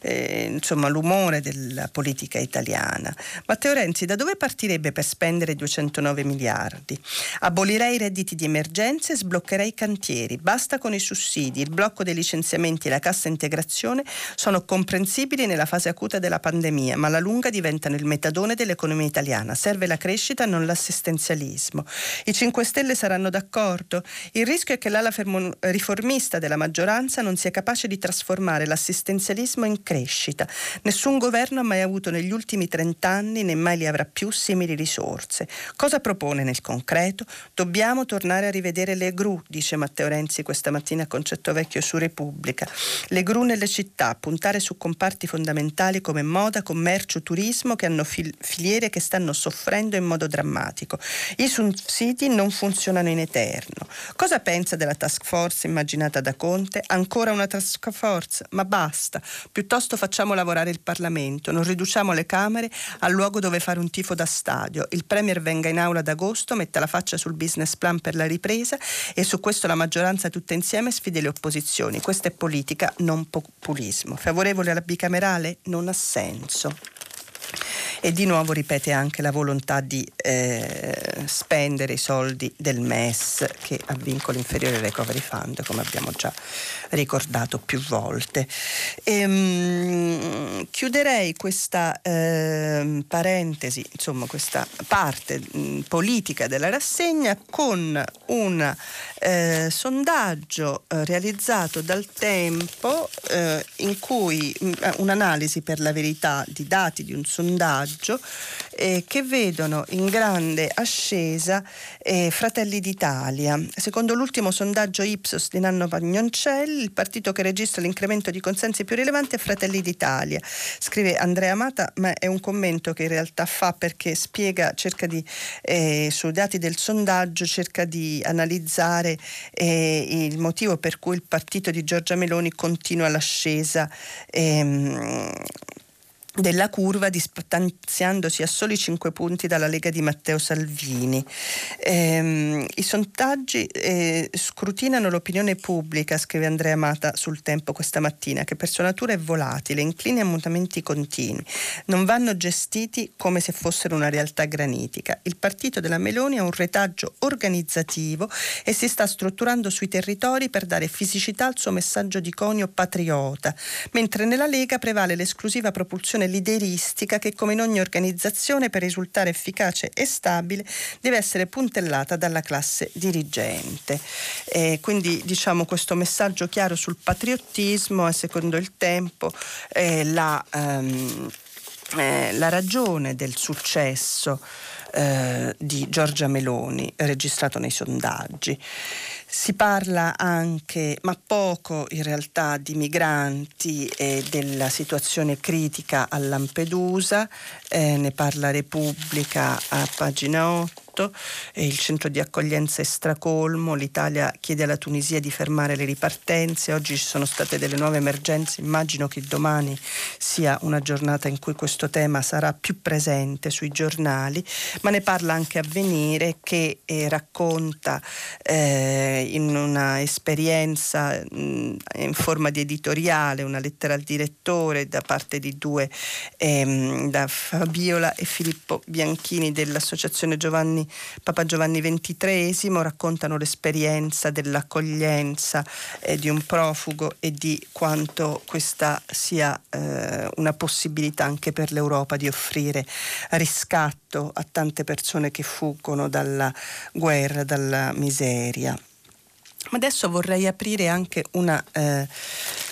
eh, insomma, l'umore della politica italiana. Matteo Renzi da dove partirebbe per spendere 209 miliardi? Abolirei i redditi di emergenza e sbloccherei i cantieri. Basta con i sussidi, il blocco dei licenziamenti e la cassa integrazione sono comprensibili nella fase acuta della pandemia, ma alla lunga diventano il metadone dell'economia italiana. Serve la crescita, non l'assistenzialismo. I 5 Stelle saranno d'accordo? Il rischio è che l'ala riformista della maggioranza non sia capace di trasformare l'assistenzialismo in crescita. Nessun governo ha mai avuto negli ultimi 30 anni, né mai li avrà più, simili risorse. Cosa propone nel concreto? Dobbiamo tornare a rivedere le gru, dice Matteo Renzi questa mattina a Concetto Vecchio su Repubblica. Le gru nelle città, puntare su comparti fondamentali come moda, commercio, turismo che hanno fil- filiere che stanno soffrendo in modo drammatico. I sussidi non funzionano in eterno. Cosa pensa della task force immaginata da Conte? Ancora una task force? Ma basta. Piuttosto facciamo lavorare il Parlamento, non riduciamo le Camere al luogo dove fare un tifo da stadio. Il Premier venga in aula ad agosto, metta la faccia sul business plan per la ripresa e su questo la maggioranza tutta insieme sfide le opposizioni. Questa è politica, non populismo. Favorevole alla bicamerale? Non ha senso e di nuovo ripete anche la volontà di eh, spendere i soldi del MES che ha vincolo inferiore al recovery fund come abbiamo già ricordato più volte. E, ehm, chiuderei questa eh, parentesi, insomma questa parte mh, politica della rassegna con un eh, sondaggio eh, realizzato dal Tempo eh, in cui mh, un'analisi per la verità di dati di un sondaggio sondaggio eh, che vedono in grande ascesa eh, Fratelli d'Italia. Secondo l'ultimo sondaggio Ipsos di Nanno Pagnoncelli, il partito che registra l'incremento di consensi più rilevanti è Fratelli d'Italia. Scrive Andrea Amata, ma è un commento che in realtà fa perché spiega, cerca di, eh, sui dati del sondaggio, cerca di analizzare eh, il motivo per cui il partito di Giorgia Meloni continua l'ascesa ehm, della curva distanziandosi a soli 5 punti dalla Lega di Matteo Salvini. Ehm, I sondaggi eh, scrutinano l'opinione pubblica, scrive Andrea Mata sul Tempo questa mattina, che per sua natura è volatile, incline a mutamenti continui. Non vanno gestiti come se fossero una realtà granitica. Il partito della Meloni ha un retaggio organizzativo e si sta strutturando sui territori per dare fisicità al suo messaggio di conio patriota, mentre nella Lega prevale l'esclusiva propulsione dimensione lideristica che come in ogni organizzazione per risultare efficace e stabile deve essere puntellata dalla classe dirigente. E quindi diciamo questo messaggio chiaro sul patriottismo e secondo il tempo la, ehm, eh, la ragione del successo eh, di Giorgia Meloni registrato nei sondaggi. Si parla anche, ma poco in realtà, di migranti e della situazione critica a Lampedusa, eh, ne parla Repubblica a pagina 8 agosto, il centro di accoglienza è stracolmo, l'Italia chiede alla Tunisia di fermare le ripartenze, oggi ci sono state delle nuove emergenze, immagino che domani sia una giornata in cui questo tema sarà più presente sui giornali, ma ne parla anche Avvenire che eh, racconta eh, in una esperienza mh, in forma di editoriale, una lettera al direttore da parte di due, ehm, da Fabiola e Filippo Bianchini dell'Associazione Giovanni Papa Giovanni XXIII raccontano l'esperienza dell'accoglienza eh, di un profugo e di quanto questa sia eh, una possibilità anche per l'Europa di offrire riscatto a tante persone che fuggono dalla guerra, dalla miseria. Ma adesso vorrei aprire anche una eh,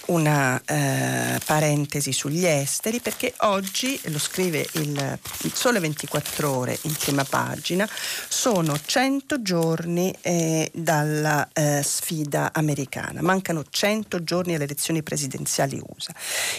una eh, parentesi sugli esteri perché oggi, lo scrive il, il, Sole 24 ore in prima pagina, sono 100 giorni eh, dalla eh, sfida americana, mancano 100 giorni alle elezioni presidenziali USA.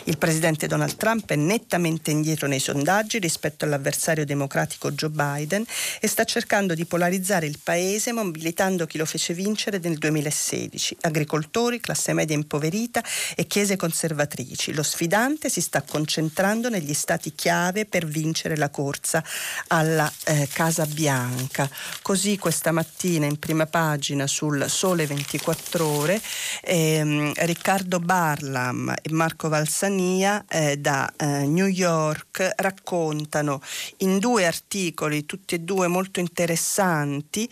Il presidente Donald Trump è nettamente indietro nei sondaggi rispetto all'avversario democratico Joe Biden e sta cercando di polarizzare il paese mobilitando chi lo fece vincere nel 2016, agricoltori, classe media impoverita e chiese conservatrici. Lo sfidante si sta concentrando negli stati chiave per vincere la corsa alla eh, Casa Bianca. Così questa mattina in prima pagina sul Sole 24 Ore ehm, Riccardo Barlam e Marco Valsania eh, da eh, New York raccontano in due articoli, tutti e due molto interessanti,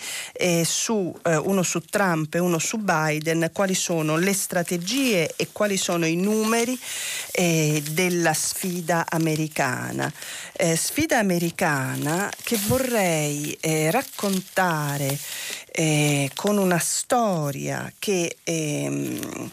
su, eh, uno su Trump e uno su Biden, quali sono le strategie e quali sono i numeri eh, della sfida americana. Eh, sfida americana che vorrei eh, raccontare eh, con una storia che ehm,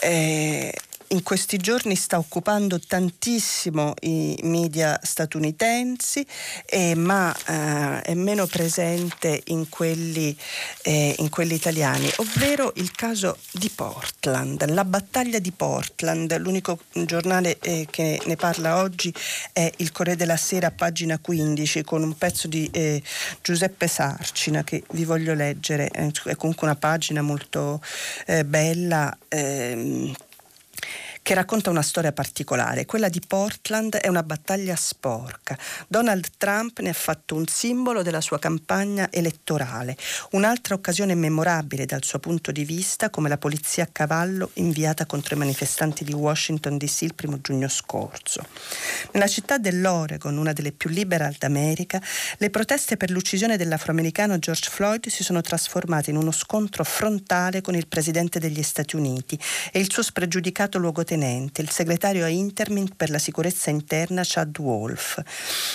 eh, in questi giorni sta occupando tantissimo i media statunitensi, eh, ma eh, è meno presente in quelli, eh, in quelli, italiani, ovvero il caso di Portland, la battaglia di Portland. L'unico giornale eh, che ne parla oggi è il Corriere della Sera, pagina 15, con un pezzo di eh, Giuseppe Sarcina che vi voglio leggere. È comunque una pagina molto eh, bella. Che racconta una storia particolare. Quella di Portland è una battaglia sporca. Donald Trump ne ha fatto un simbolo della sua campagna elettorale. Un'altra occasione memorabile dal suo punto di vista, come la polizia a cavallo inviata contro i manifestanti di Washington DC il primo giugno scorso. Nella città dell'Oregon, una delle più liberal d'America, le proteste per l'uccisione dell'afroamericano George Floyd si sono trasformate in uno scontro frontale con il presidente degli Stati Uniti e il suo spregiudicato luogotenente tenente, il segretario a Intermint per la sicurezza interna Chad Wolf.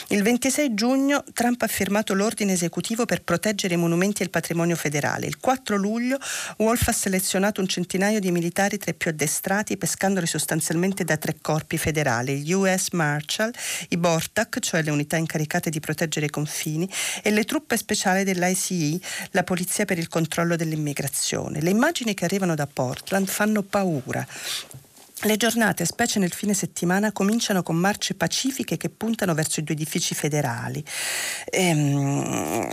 Il 26 giugno Trump ha firmato l'ordine esecutivo per proteggere i monumenti e il patrimonio federale. Il 4 luglio Wolf ha selezionato un centinaio di militari tra i più addestrati, pescandoli sostanzialmente da tre corpi federali, gli US Marshal, i Bortak, cioè le unità incaricate di proteggere i confini, e le truppe speciali dell'ICE, la polizia per il controllo dell'immigrazione. Le immagini che arrivano da Portland fanno paura. Le giornate, specie nel fine settimana, cominciano con marce pacifiche che puntano verso i due edifici federali. Ehm,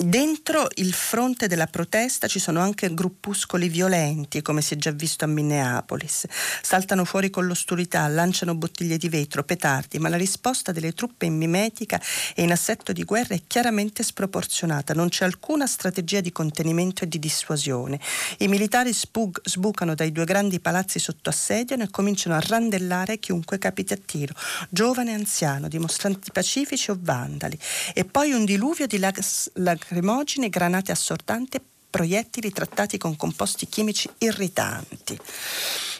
Dentro il fronte della protesta ci sono anche gruppuscoli violenti, come si è già visto a Minneapolis. Saltano fuori con l'ostilità, lanciano bottiglie di vetro, petardi, ma la risposta delle truppe in mimetica e in assetto di guerra è chiaramente sproporzionata. Non c'è alcuna strategia di contenimento e di dissuasione. I militari spug, sbucano dai due grandi palazzi sotto assedio e cominciano a randellare chiunque capiti a tiro, giovane e anziano, dimostranti pacifici o vandali. E poi un diluvio di lag- lag- lacrimogene, granate assordanti, proiettili trattati con composti chimici irritanti.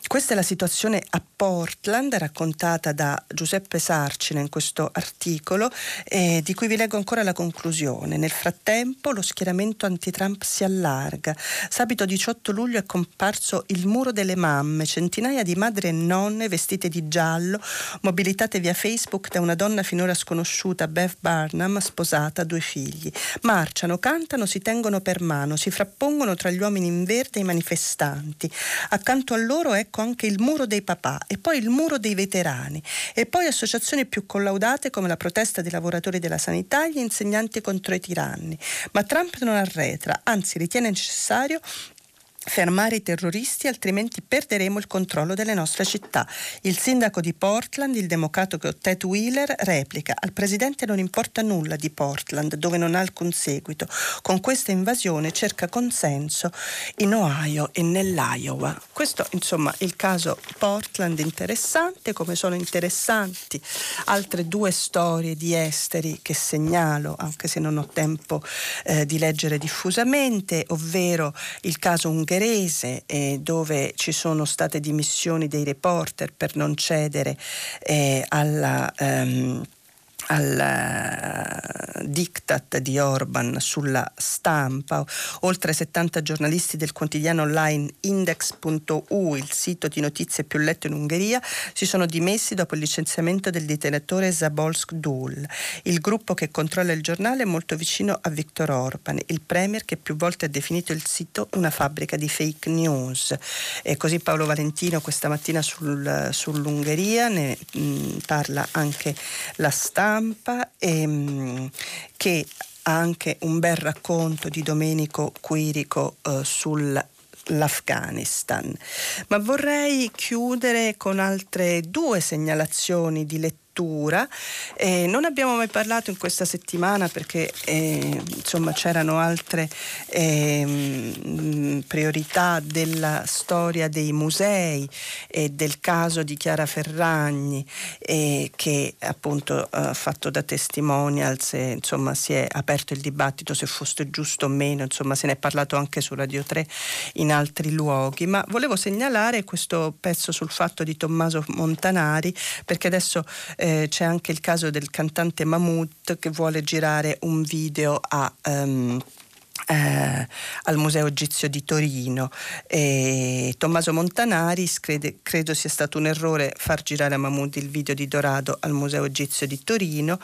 Questa è la situazione a Portland raccontata da Giuseppe Sarcina in questo articolo eh, di cui vi leggo ancora la conclusione. Nel frattempo lo schieramento anti-Trump si allarga. Sabato 18 luglio è comparso il muro delle mamme, centinaia di madri e nonne vestite di giallo, mobilitate via Facebook da una donna finora sconosciuta, Bev Barnum, sposata, due figli. Marciano, cantano, si tengono per mano, si frappongono tra gli uomini in verde e i manifestanti. Accanto a loro ecco anche il muro dei papà e poi il muro dei veterani e poi associazioni più collaudate come la protesta dei lavoratori della sanità e gli insegnanti contro i tiranni. Ma Trump non arretra, anzi ritiene necessario fermare i terroristi altrimenti perderemo il controllo delle nostre città. Il sindaco di Portland, il democratico Ted Wheeler, replica al presidente non importa nulla di Portland dove non ha alcun seguito. Con questa invasione cerca consenso in Ohio e nell'Iowa. Questo insomma il caso Portland interessante come sono interessanti altre due storie di esteri che segnalo anche se non ho tempo eh, di leggere diffusamente, ovvero il caso ungherese ungherese eh, dove ci sono state dimissioni dei reporter per non cedere eh, alla... Um, al uh, diktat di Orban sulla stampa. Oltre 70 giornalisti del quotidiano online index.u, il sito di notizie più letto in Ungheria, si sono dimessi dopo il licenziamento del dittatore Zabolsk Dul. Il gruppo che controlla il giornale è molto vicino a Viktor Orban, il premier che più volte ha definito il sito una fabbrica di fake news. E così Paolo Valentino questa mattina sul, sull'Ungheria ne mh, parla anche la stampa stampa ehm, che ha anche un bel racconto di Domenico Quirico eh, sul l'Afghanistan. Ma vorrei chiudere con altre due segnalazioni di lettura lettura. Eh, non abbiamo mai parlato in questa settimana perché eh, insomma, c'erano altre eh, priorità della storia dei musei e del caso di Chiara Ferragni eh, che appunto ha fatto da testimonial se insomma, si è aperto il dibattito se fosse giusto o meno, insomma se ne è parlato anche su Radio 3 in altri luoghi, ma volevo segnalare questo pezzo sul fatto di Tommaso Montanari perché adesso eh, eh, c'è anche il caso del cantante Mahmoud che vuole girare un video a... Um, eh, al Museo Egizio di Torino. E Tommaso Montanari crede, credo sia stato un errore far girare a Mahmoud il video di Dorado al Museo Egizio di Torino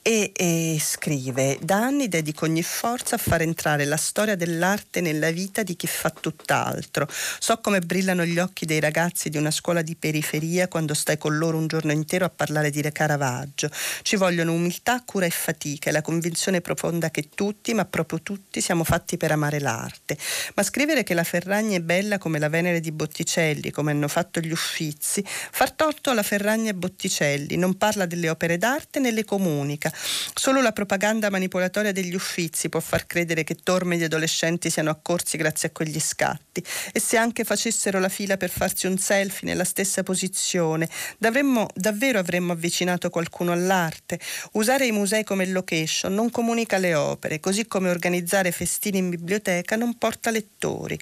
e, e scrive da anni dedico ogni forza a far entrare la storia dell'arte nella vita di chi fa tutt'altro. So come brillano gli occhi dei ragazzi di una scuola di periferia quando stai con loro un giorno intero a parlare di Caravaggio. Ci vogliono umiltà, cura e fatica e la convinzione profonda che tutti, ma proprio tutti, siamo fatti per amare l'arte, ma scrivere che la Ferragni è bella come la Venere di Botticelli, come hanno fatto gli Uffizi, far torto alla Ferragni e Botticelli, non parla delle opere d'arte né le comunica. Solo la propaganda manipolatoria degli Uffizi può far credere che torme di adolescenti siano accorsi grazie a quegli scatti e se anche facessero la fila per farsi un selfie nella stessa posizione, d'avremmo, davvero avremmo avvicinato qualcuno all'arte. Usare i musei come location non comunica le opere, così come organizzare festival festini in biblioteca non porta lettori.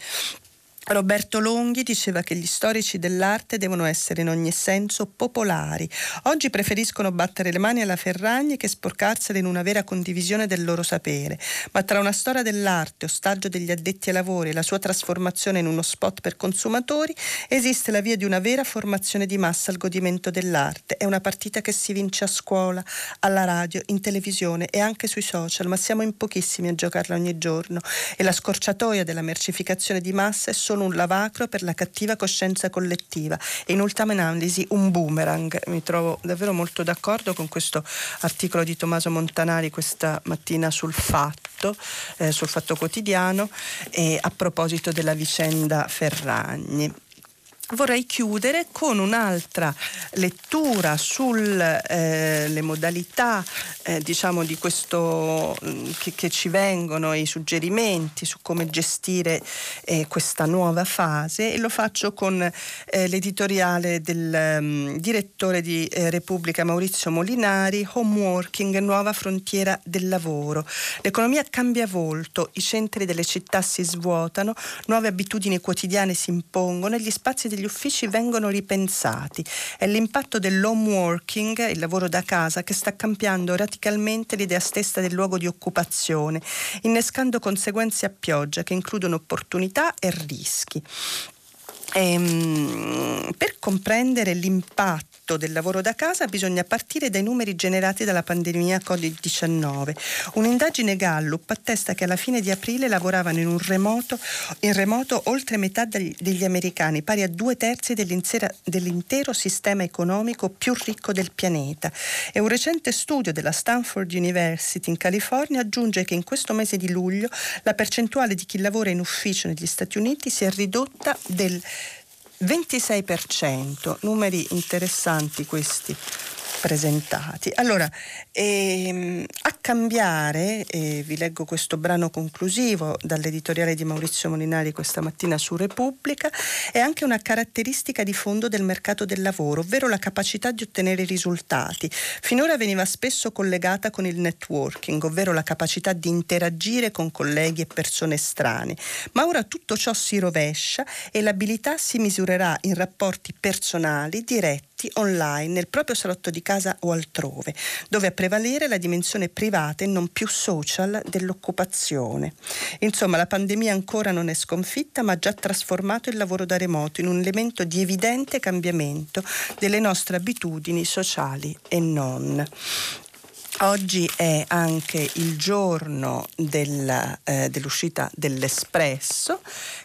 Roberto Longhi diceva che gli storici dell'arte devono essere in ogni senso popolari. Oggi preferiscono battere le mani alla Ferragni che sporcarsele in una vera condivisione del loro sapere. Ma tra una storia dell'arte, ostaggio degli addetti ai lavori e la sua trasformazione in uno spot per consumatori, esiste la via di una vera formazione di massa al godimento dell'arte. È una partita che si vince a scuola, alla radio, in televisione e anche sui social, ma siamo in pochissimi a giocarla ogni giorno. E la scorciatoia della mercificazione di massa è solo solo un lavacro per la cattiva coscienza collettiva e in ultima analisi un boomerang. Mi trovo davvero molto d'accordo con questo articolo di Tommaso Montanari questa mattina sul fatto, eh, sul fatto quotidiano, e a proposito della vicenda Ferragni vorrei chiudere con un'altra lettura sulle eh, modalità eh, diciamo di questo mm, che, che, ci vengono i suggerimenti su come gestire eh, questa nuova fase. E lo faccio con eh, l'editoriale del um, direttore di eh, Repubblica Maurizio Molinari Homeworking, nuova frontiera del lavoro. L'economia cambia volto i centri delle città si svuotano nuove abitudini quotidiane si impongono e gli spazi degli uffici vengono ripensati. È l'impatto dell'home working, il lavoro da casa, che sta cambiando radicalmente l'idea stessa del luogo di occupazione, innescando conseguenze a pioggia che includono opportunità e rischi. Ehm, per comprendere l'impatto del lavoro da casa bisogna partire dai numeri generati dalla pandemia Covid-19. Un'indagine Gallup attesta che alla fine di aprile lavoravano in, remoto, in remoto oltre metà degli, degli americani, pari a due terzi dell'intero sistema economico più ricco del pianeta. E un recente studio della Stanford University in California aggiunge che in questo mese di luglio la percentuale di chi lavora in ufficio negli Stati Uniti si è ridotta del 26%, numeri interessanti questi presentati. Allora, ehm, a cambiare, eh, vi leggo questo brano conclusivo dall'editoriale di Maurizio Molinari questa mattina su Repubblica, è anche una caratteristica di fondo del mercato del lavoro, ovvero la capacità di ottenere risultati. Finora veniva spesso collegata con il networking, ovvero la capacità di interagire con colleghi e persone estranee, ma ora tutto ciò si rovescia e l'abilità si misurerà in rapporti personali, diretti, online nel proprio salotto di casa o altrove, dove a prevalere la dimensione privata e non più social dell'occupazione. Insomma, la pandemia ancora non è sconfitta, ma ha già trasformato il lavoro da remoto in un elemento di evidente cambiamento delle nostre abitudini sociali e non. Oggi è anche il giorno della, eh, dell'uscita dell'Espresso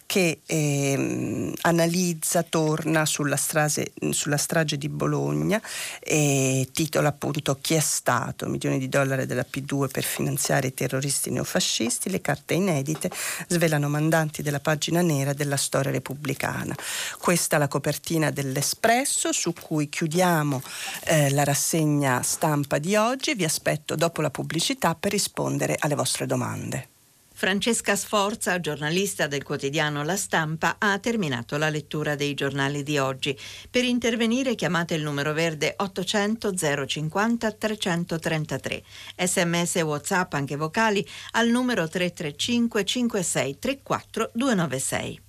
che eh, analizza, torna sulla strage, sulla strage di Bologna e titola appunto Chi è stato? Milioni di dollari della P2 per finanziare i terroristi neofascisti. Le carte inedite svelano mandanti della pagina nera della storia repubblicana. Questa è la copertina dell'Espresso su cui chiudiamo eh, la rassegna stampa di oggi. Vi aspetto dopo la pubblicità per rispondere alle vostre domande. Francesca Sforza, giornalista del quotidiano La Stampa, ha terminato la lettura dei giornali di oggi. Per intervenire chiamate il numero verde 800 050 333. Sms e WhatsApp anche vocali al numero 335 56 34 296.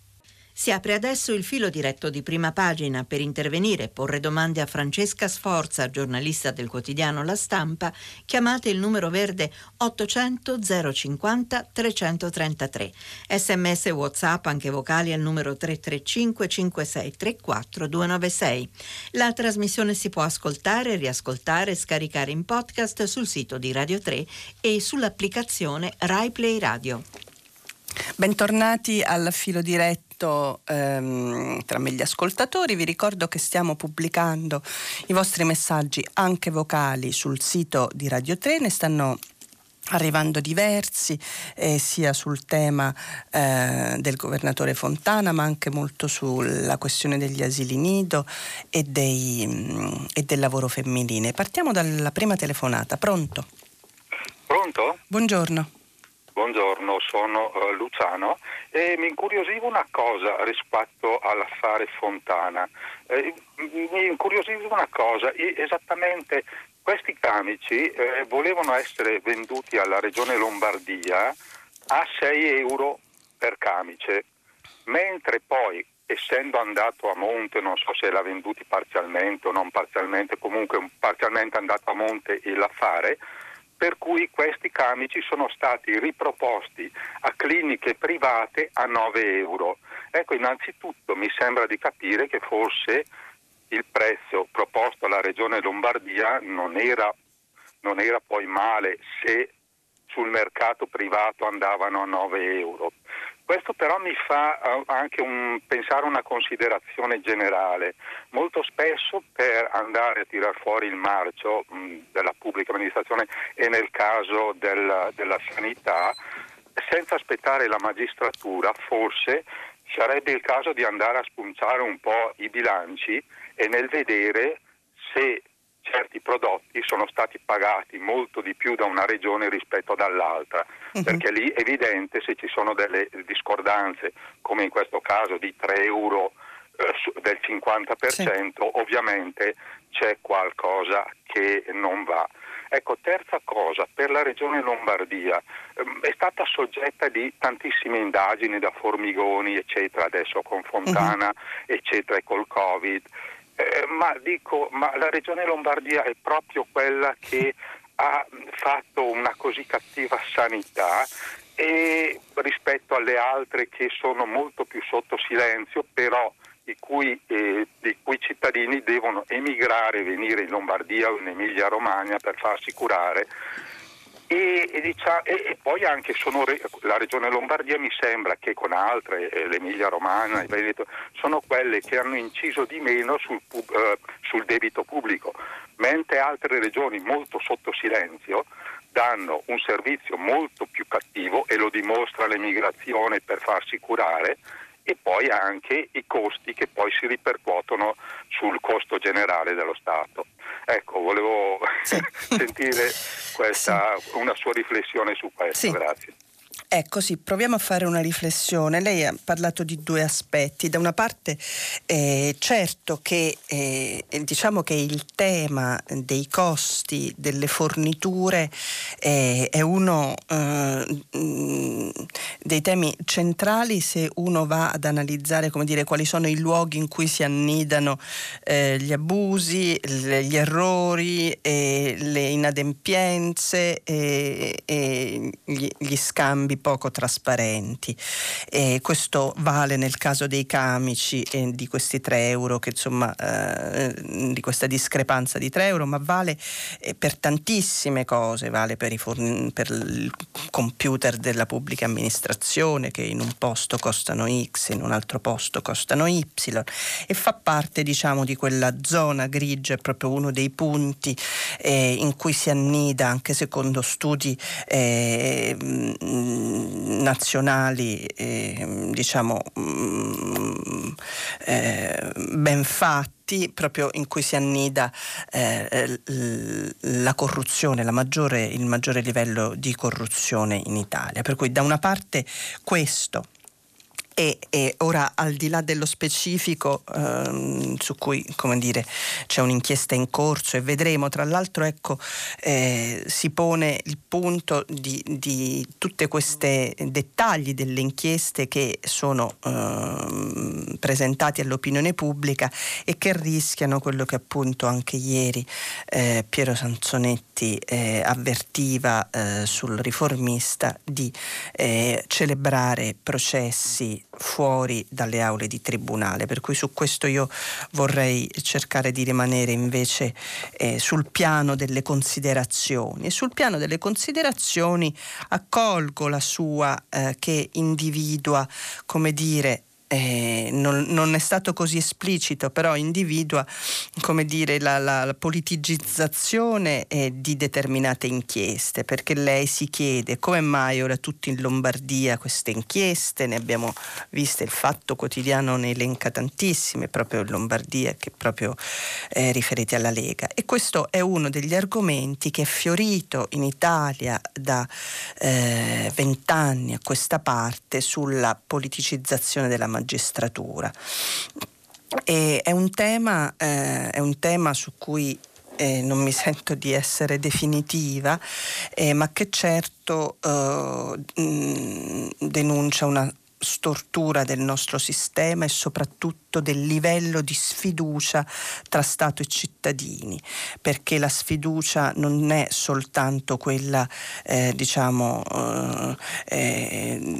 Si apre adesso il filo diretto di prima pagina per intervenire e porre domande a Francesca Sforza, giornalista del quotidiano La Stampa. Chiamate il numero verde 800 050 333. Sms e WhatsApp anche vocali al numero 335 5634 296. La trasmissione si può ascoltare, riascoltare e scaricare in podcast sul sito di Radio 3 e sull'applicazione Rai Play Radio. Bentornati al filo diretto detto ehm, tra me gli ascoltatori. Vi ricordo che stiamo pubblicando i vostri messaggi anche vocali sul sito di Radio 3, ne stanno arrivando diversi eh, sia sul tema eh, del governatore Fontana ma anche molto sulla questione degli asili nido e, dei, mh, mm, e del lavoro femminile. Partiamo dalla prima telefonata. Pronto? Pronto? Buongiorno. Buongiorno, sono uh, Luciano e mi incuriosiva una cosa rispetto all'affare Fontana. Eh, mi incuriosiva una cosa, esattamente questi camici eh, volevano essere venduti alla regione Lombardia a 6 euro per camice, mentre poi essendo andato a monte, non so se l'ha venduti parzialmente o non parzialmente, comunque parzialmente andato a monte l'affare, per cui questi camici sono stati riproposti a cliniche private a 9 euro. Ecco, innanzitutto mi sembra di capire che forse il prezzo proposto alla Regione Lombardia non era, non era poi male se sul mercato privato andavano a 9 euro. Questo però mi fa eh, anche un, pensare una considerazione generale. Molto spesso per andare a tirar fuori il marcio mh, della pubblica amministrazione e nel caso del, della sanità, senza aspettare la magistratura, forse sarebbe il caso di andare a spunciare un po' i bilanci e nel vedere se certi prodotti sono stati pagati molto di più da una regione rispetto dall'altra, uh-huh. perché lì è evidente se ci sono delle discordanze, come in questo caso di 3 euro eh, del 50%, sì. ovviamente c'è qualcosa che non va. Ecco, terza cosa, per la regione Lombardia ehm, è stata soggetta di tantissime indagini da Formigoni, eccetera, adesso con Fontana, uh-huh. eccetera, e col Covid. Eh, ma dico, ma la regione Lombardia è proprio quella che ha fatto una così cattiva sanità e rispetto alle altre che sono molto più sotto silenzio, però i cui, eh, i cui cittadini devono emigrare, venire in Lombardia o in Emilia Romagna per farsi curare e, e, diciamo, e, e, poi anche re, la regione Lombardia mi sembra che con altre, eh, l'Emilia Romagna, il Veneto, sono quelle che hanno inciso di meno sul, eh, sul debito pubblico, mentre altre regioni molto sotto silenzio danno un servizio molto più cattivo e lo dimostra l'emigrazione per farsi curare e poi anche i costi che poi si ripercuotono sul costo generale dello Stato. Ecco, volevo sì. sentire questa, una sua riflessione su questo, sì. grazie. Ecco sì, proviamo a fare una riflessione. Lei ha parlato di due aspetti. Da una parte eh, certo che eh, diciamo che il tema dei costi delle forniture eh, è uno eh, dei temi centrali se uno va ad analizzare dire, quali sono i luoghi in cui si annidano eh, gli abusi, gli errori, le inadempienze e, gli, gli scambi poco trasparenti. E questo vale nel caso dei camici e di questi 3 euro, che, insomma, eh, di questa discrepanza di 3 euro, ma vale eh, per tantissime cose, vale per, forn- per il computer della pubblica amministrazione che in un posto costano X, in un altro posto costano Y e fa parte diciamo di quella zona grigia, è proprio uno dei punti eh, in cui si annida anche secondo studi eh, nazionali eh, diciamo mm, eh, ben fatti proprio in cui si annida eh, la corruzione, la maggiore, il maggiore livello di corruzione in Italia. Per cui da una parte questo e, e, ora al di là dello specifico ehm, su cui dire, c'è un'inchiesta in corso e vedremo, tra l'altro ecco, eh, si pone il punto di, di tutti questi dettagli delle inchieste che sono ehm, presentati all'opinione pubblica e che rischiano quello che appunto anche ieri eh, Piero Sanzonetti eh, avvertiva eh, sul riformista di eh, celebrare processi fuori dalle aule di tribunale, per cui su questo io vorrei cercare di rimanere invece eh, sul piano delle considerazioni. E sul piano delle considerazioni accolgo la sua eh, che individua, come dire, eh, non, non, è stato così esplicito, però individua come dire, la, la, la politicizzazione eh, di determinate inchieste, perché lei si chiede come mai ora tutti in Lombardia queste inchieste, ne abbiamo viste, il Fatto Quotidiano ne elenca tantissime proprio in Lombardia che proprio eh, riferiti alla Lega. E questo è uno degli argomenti che è fiorito in Italia da eh, vent'anni a questa parte sulla politicizzazione della magistratura. E è un tema, eh, è un tema su cui eh, non mi sento di essere definitiva, eh, ma che certo eh, mh, denuncia una stortura del nostro sistema e soprattutto del livello di sfiducia tra Stato e cittadini, perché la sfiducia non è soltanto quella eh, diciamo eh, eh,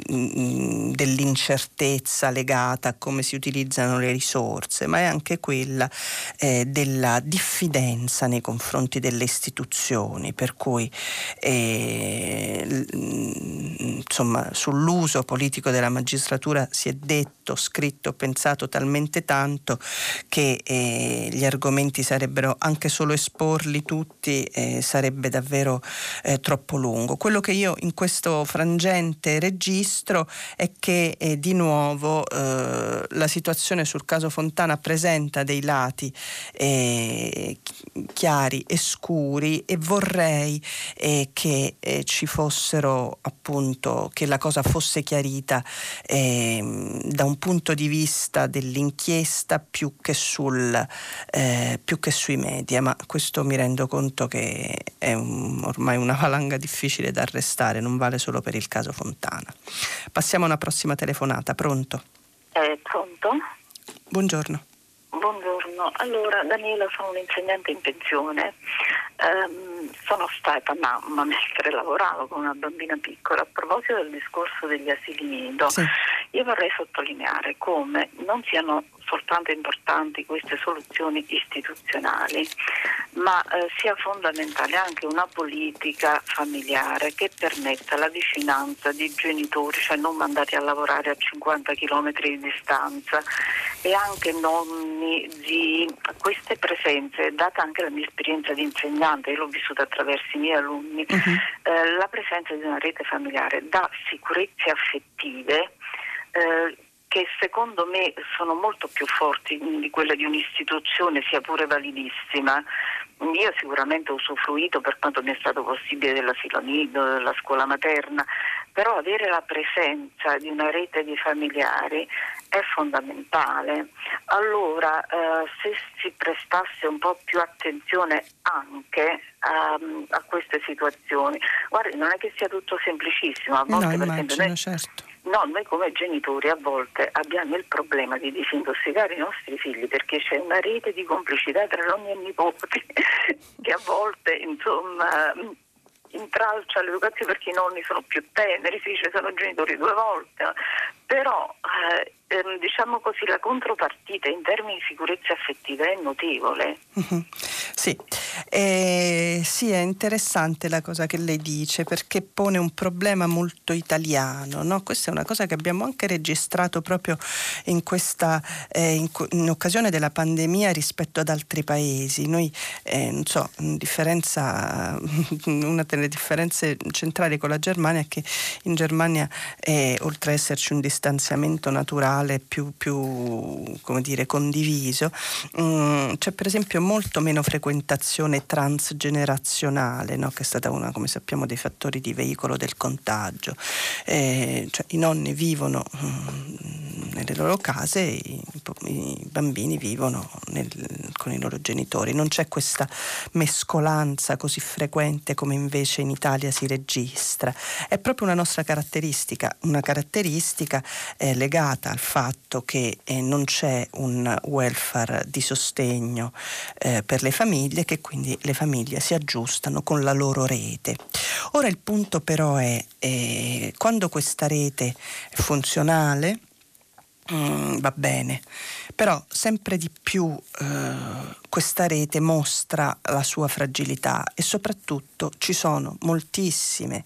dell'incertezza legata a come si utilizzano le risorse, ma è anche quella eh, della diffidenza nei confronti delle istituzioni, per cui eh, insomma sull'uso politico della magistratura si è detto, scritto, pensato talmente tanto che eh, gli argomenti sarebbero anche solo esporli tutti eh, sarebbe davvero eh, troppo lungo. Quello che io in questo frangente registro è che eh, di nuovo eh, la situazione sul caso Fontana presenta dei lati eh, chiari e scuri e vorrei che ci fossero appunto che la cosa fosse chiarita eh, da un punto di vista dell'inchiesta più che, sul, eh, più che, sui media, ma questo mi rendo conto che è un, ormai una valanga difficile da arrestare, non vale solo per il caso Fontana. Passiamo a una prossima telefonata, pronto? Eh, pronto? Buongiorno. Buongiorno, allora Daniela sono un'insegnante in pensione, um, sono stata mamma mentre lavoravo con una bambina piccola. A proposito del discorso degli asili nido, sì. Io vorrei sottolineare come non siano soltanto importanti queste soluzioni istituzionali, ma eh, sia fondamentale anche una politica familiare che permetta la vicinanza di genitori, cioè non mandati a lavorare a 50 km di distanza e anche nonni di queste presenze, data anche la mia esperienza di insegnante, io l'ho vissuta attraverso i miei alunni, uh-huh. eh, la presenza di una rete familiare dà sicurezze affettive eh, che secondo me sono molto più forti di quelle di un'istituzione, sia pure validissima. Io sicuramente ho usufruito per quanto mi è stato possibile dell'asilo nido, della scuola materna, però avere la presenza di una rete di familiari è fondamentale. Allora, eh, se si prestasse un po' più attenzione anche a, a, queste situazioni, guardi, non è che sia tutto semplicissimo, a volte no, per immagino, esempio, noi, certo. No, noi come genitori a volte abbiamo il problema di disintossicare i nostri figli perché c'è una rete di complicità tra nonni e nipoti che a volte insomma intralcia l'educazione perché i nonni sono più teneri, si dice sono genitori due volte, però eh, ehm, diciamo così la contropartita in termini di sicurezza affettiva è notevole. Mm-hmm. Sì. Eh, sì, è interessante la cosa che lei dice perché pone un problema molto italiano. No? Questa è una cosa che abbiamo anche registrato proprio in, questa, eh, in, in occasione della pandemia rispetto ad altri paesi. Noi, eh, non so, una delle differenze centrali con la Germania è che in Germania, oltre ad esserci un distanziamento naturale più, più come dire, condiviso, mm, c'è per esempio molto meno frequentazione transgenerazionale, no? che è stata una, come sappiamo, dei fattori di veicolo del contagio. Eh, cioè, I nonni vivono mm, nelle loro case, i, i bambini vivono nel, con i loro genitori. Non c'è questa mescolanza così frequente come invece in Italia si registra. È proprio una nostra caratteristica, una caratteristica eh, legata al fatto che eh, non c'è un welfare di sostegno eh, per le famiglie che quindi le famiglie si aggiustano con la loro rete. Ora il punto però è eh, quando questa rete è funzionale, mm, va bene, però sempre di più eh, questa rete mostra la sua fragilità e soprattutto ci sono moltissime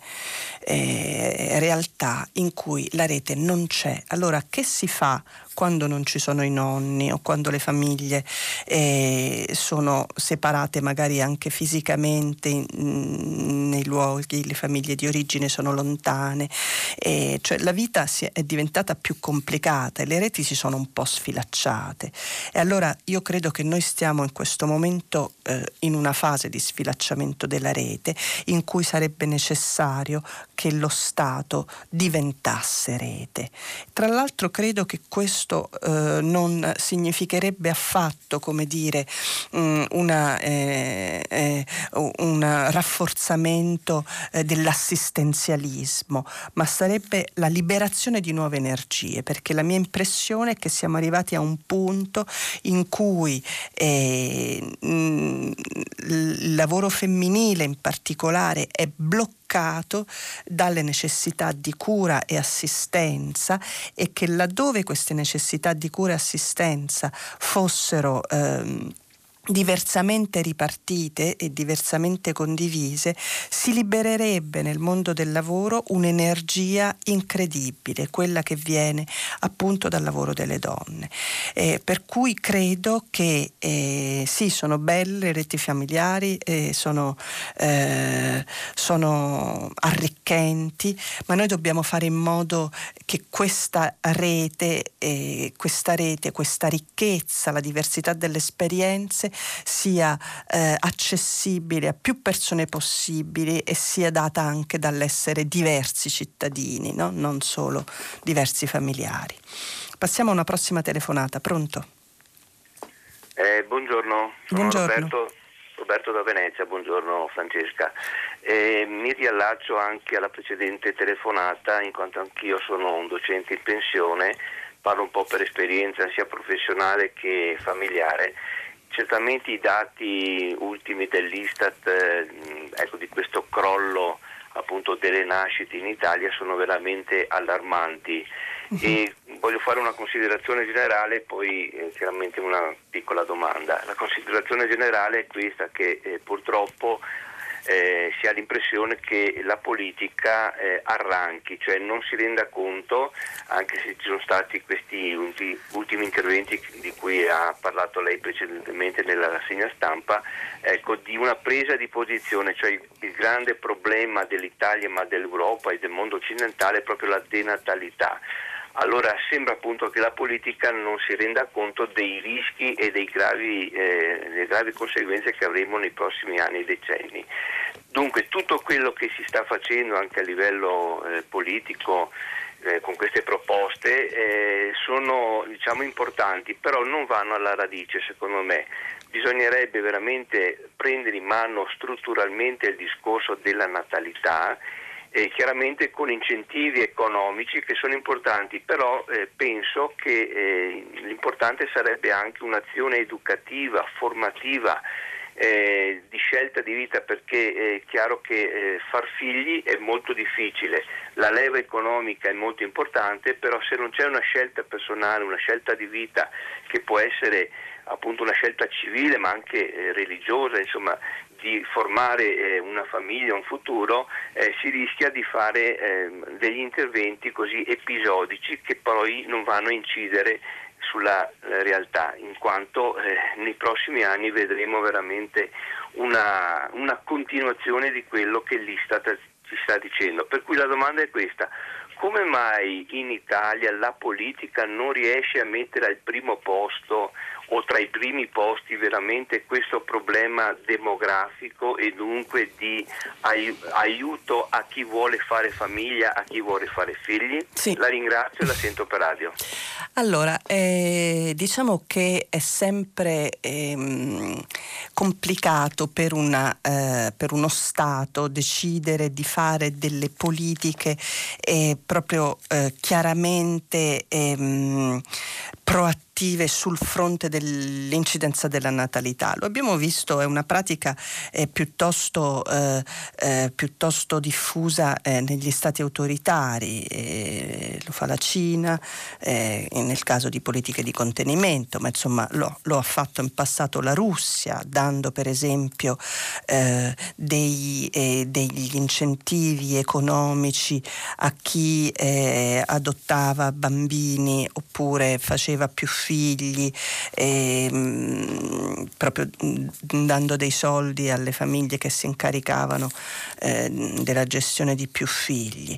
eh, realtà in cui la rete non c'è. Allora che si fa quando non ci sono i nonni o quando le famiglie eh, sono separate magari anche fisicamente in, nei luoghi, le famiglie di origine sono lontane, eh, cioè la vita è, è diventata più complicata e le reti si sono un po' sfilacciate. E allora io credo che noi stiamo in questo momento eh, in una fase di sfilacciamento della rete in cui sarebbe necessario che lo Stato diventasse rete. Tra l'altro credo che questo eh, non significherebbe affatto, come dire, mh, mm, una, eh, eh, un rafforzamento eh, dell'assistenzialismo, ma sarebbe la liberazione di nuove energie, perché la mia impressione è che siamo arrivati a un punto in cui eh, il lavoro femminile in particolare è bloccato dalle necessità di cura e assistenza e che laddove queste necessità di cura e assistenza fossero ehm, diversamente ripartite e diversamente condivise, si libererebbe nel mondo del lavoro un'energia incredibile, quella che viene appunto dal lavoro delle donne. Eh, per cui credo che eh, sì, sono belle le reti familiari, eh, sono, eh, sono arricchenti, ma noi dobbiamo fare in modo che questa rete, eh, questa rete, questa ricchezza, la diversità delle esperienze sia eh, accessibile a più persone possibili e sia data anche dall'essere diversi cittadini, no? non solo diversi familiari. Passiamo a una prossima telefonata, pronto? Eh, buongiorno, sono buongiorno. Roberto, Roberto, da Venezia, buongiorno Francesca. Eh, mi riallaccio anche alla precedente telefonata in quanto anch'io sono un docente in pensione, parlo un po' per esperienza sia professionale che familiare Certamente i dati ultimi dell'Istat eh, ecco, di questo crollo appunto delle nascite in Italia sono veramente allarmanti e voglio fare una considerazione generale e poi eh, chiaramente una piccola domanda. La considerazione generale è questa che eh, purtroppo eh, si ha l'impressione che la politica eh, arranchi, cioè non si renda conto, anche se ci sono stati questi ultimi, ultimi interventi di cui ha parlato lei precedentemente nella rassegna stampa, ecco, di una presa di posizione, cioè il, il grande problema dell'Italia ma dell'Europa e del mondo occidentale è proprio la denatalità allora sembra appunto che la politica non si renda conto dei rischi e gravi, eh, delle gravi conseguenze che avremo nei prossimi anni e decenni. Dunque tutto quello che si sta facendo anche a livello eh, politico eh, con queste proposte eh, sono diciamo, importanti, però non vanno alla radice secondo me. Bisognerebbe veramente prendere in mano strutturalmente il discorso della natalità eh, chiaramente con incentivi economici che sono importanti, però eh, penso che eh, l'importante sarebbe anche un'azione educativa, formativa eh, di scelta di vita perché è chiaro che eh, far figli è molto difficile, la leva economica è molto importante, però se non c'è una scelta personale, una scelta di vita che può essere appunto una scelta civile ma anche eh, religiosa, insomma di formare eh, una famiglia, un futuro, eh, si rischia di fare ehm, degli interventi così episodici che poi non vanno a incidere sulla eh, realtà, in quanto eh, nei prossimi anni vedremo veramente una, una continuazione di quello che l'Istat ci sta dicendo. Per cui la domanda è questa, come mai in Italia la politica non riesce a mettere al primo posto o tra i primi posti veramente questo problema demografico e dunque di aiuto a chi vuole fare famiglia, a chi vuole fare figli? Sì. La ringrazio e la sento per radio. Allora, eh, diciamo che è sempre ehm, complicato per, una, eh, per, uno Stato decidere di fare delle politiche eh, proprio eh, chiaramente ehm, proattive attive sul fronte dell'incidenza della natalità. Lo abbiamo visto, è una pratica eh, piuttosto, eh, eh, piuttosto, diffusa eh, negli stati autoritari, eh, lo fa la Cina nel caso di politiche di contenimento, ma insomma lo, lo, ha fatto in passato la Russia, dando per esempio dei, degli incentivi economici a chi adottava bambini oppure faceva più figli, eh, proprio dando dei soldi alle famiglie che si incaricavano eh, della gestione di più figli.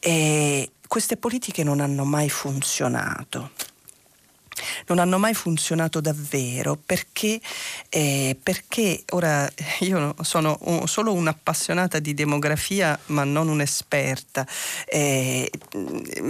E queste politiche non hanno mai funzionato non hanno mai funzionato davvero perché, eh, perché ora io sono un, solo un'appassionata di demografia ma non un'esperta, eh,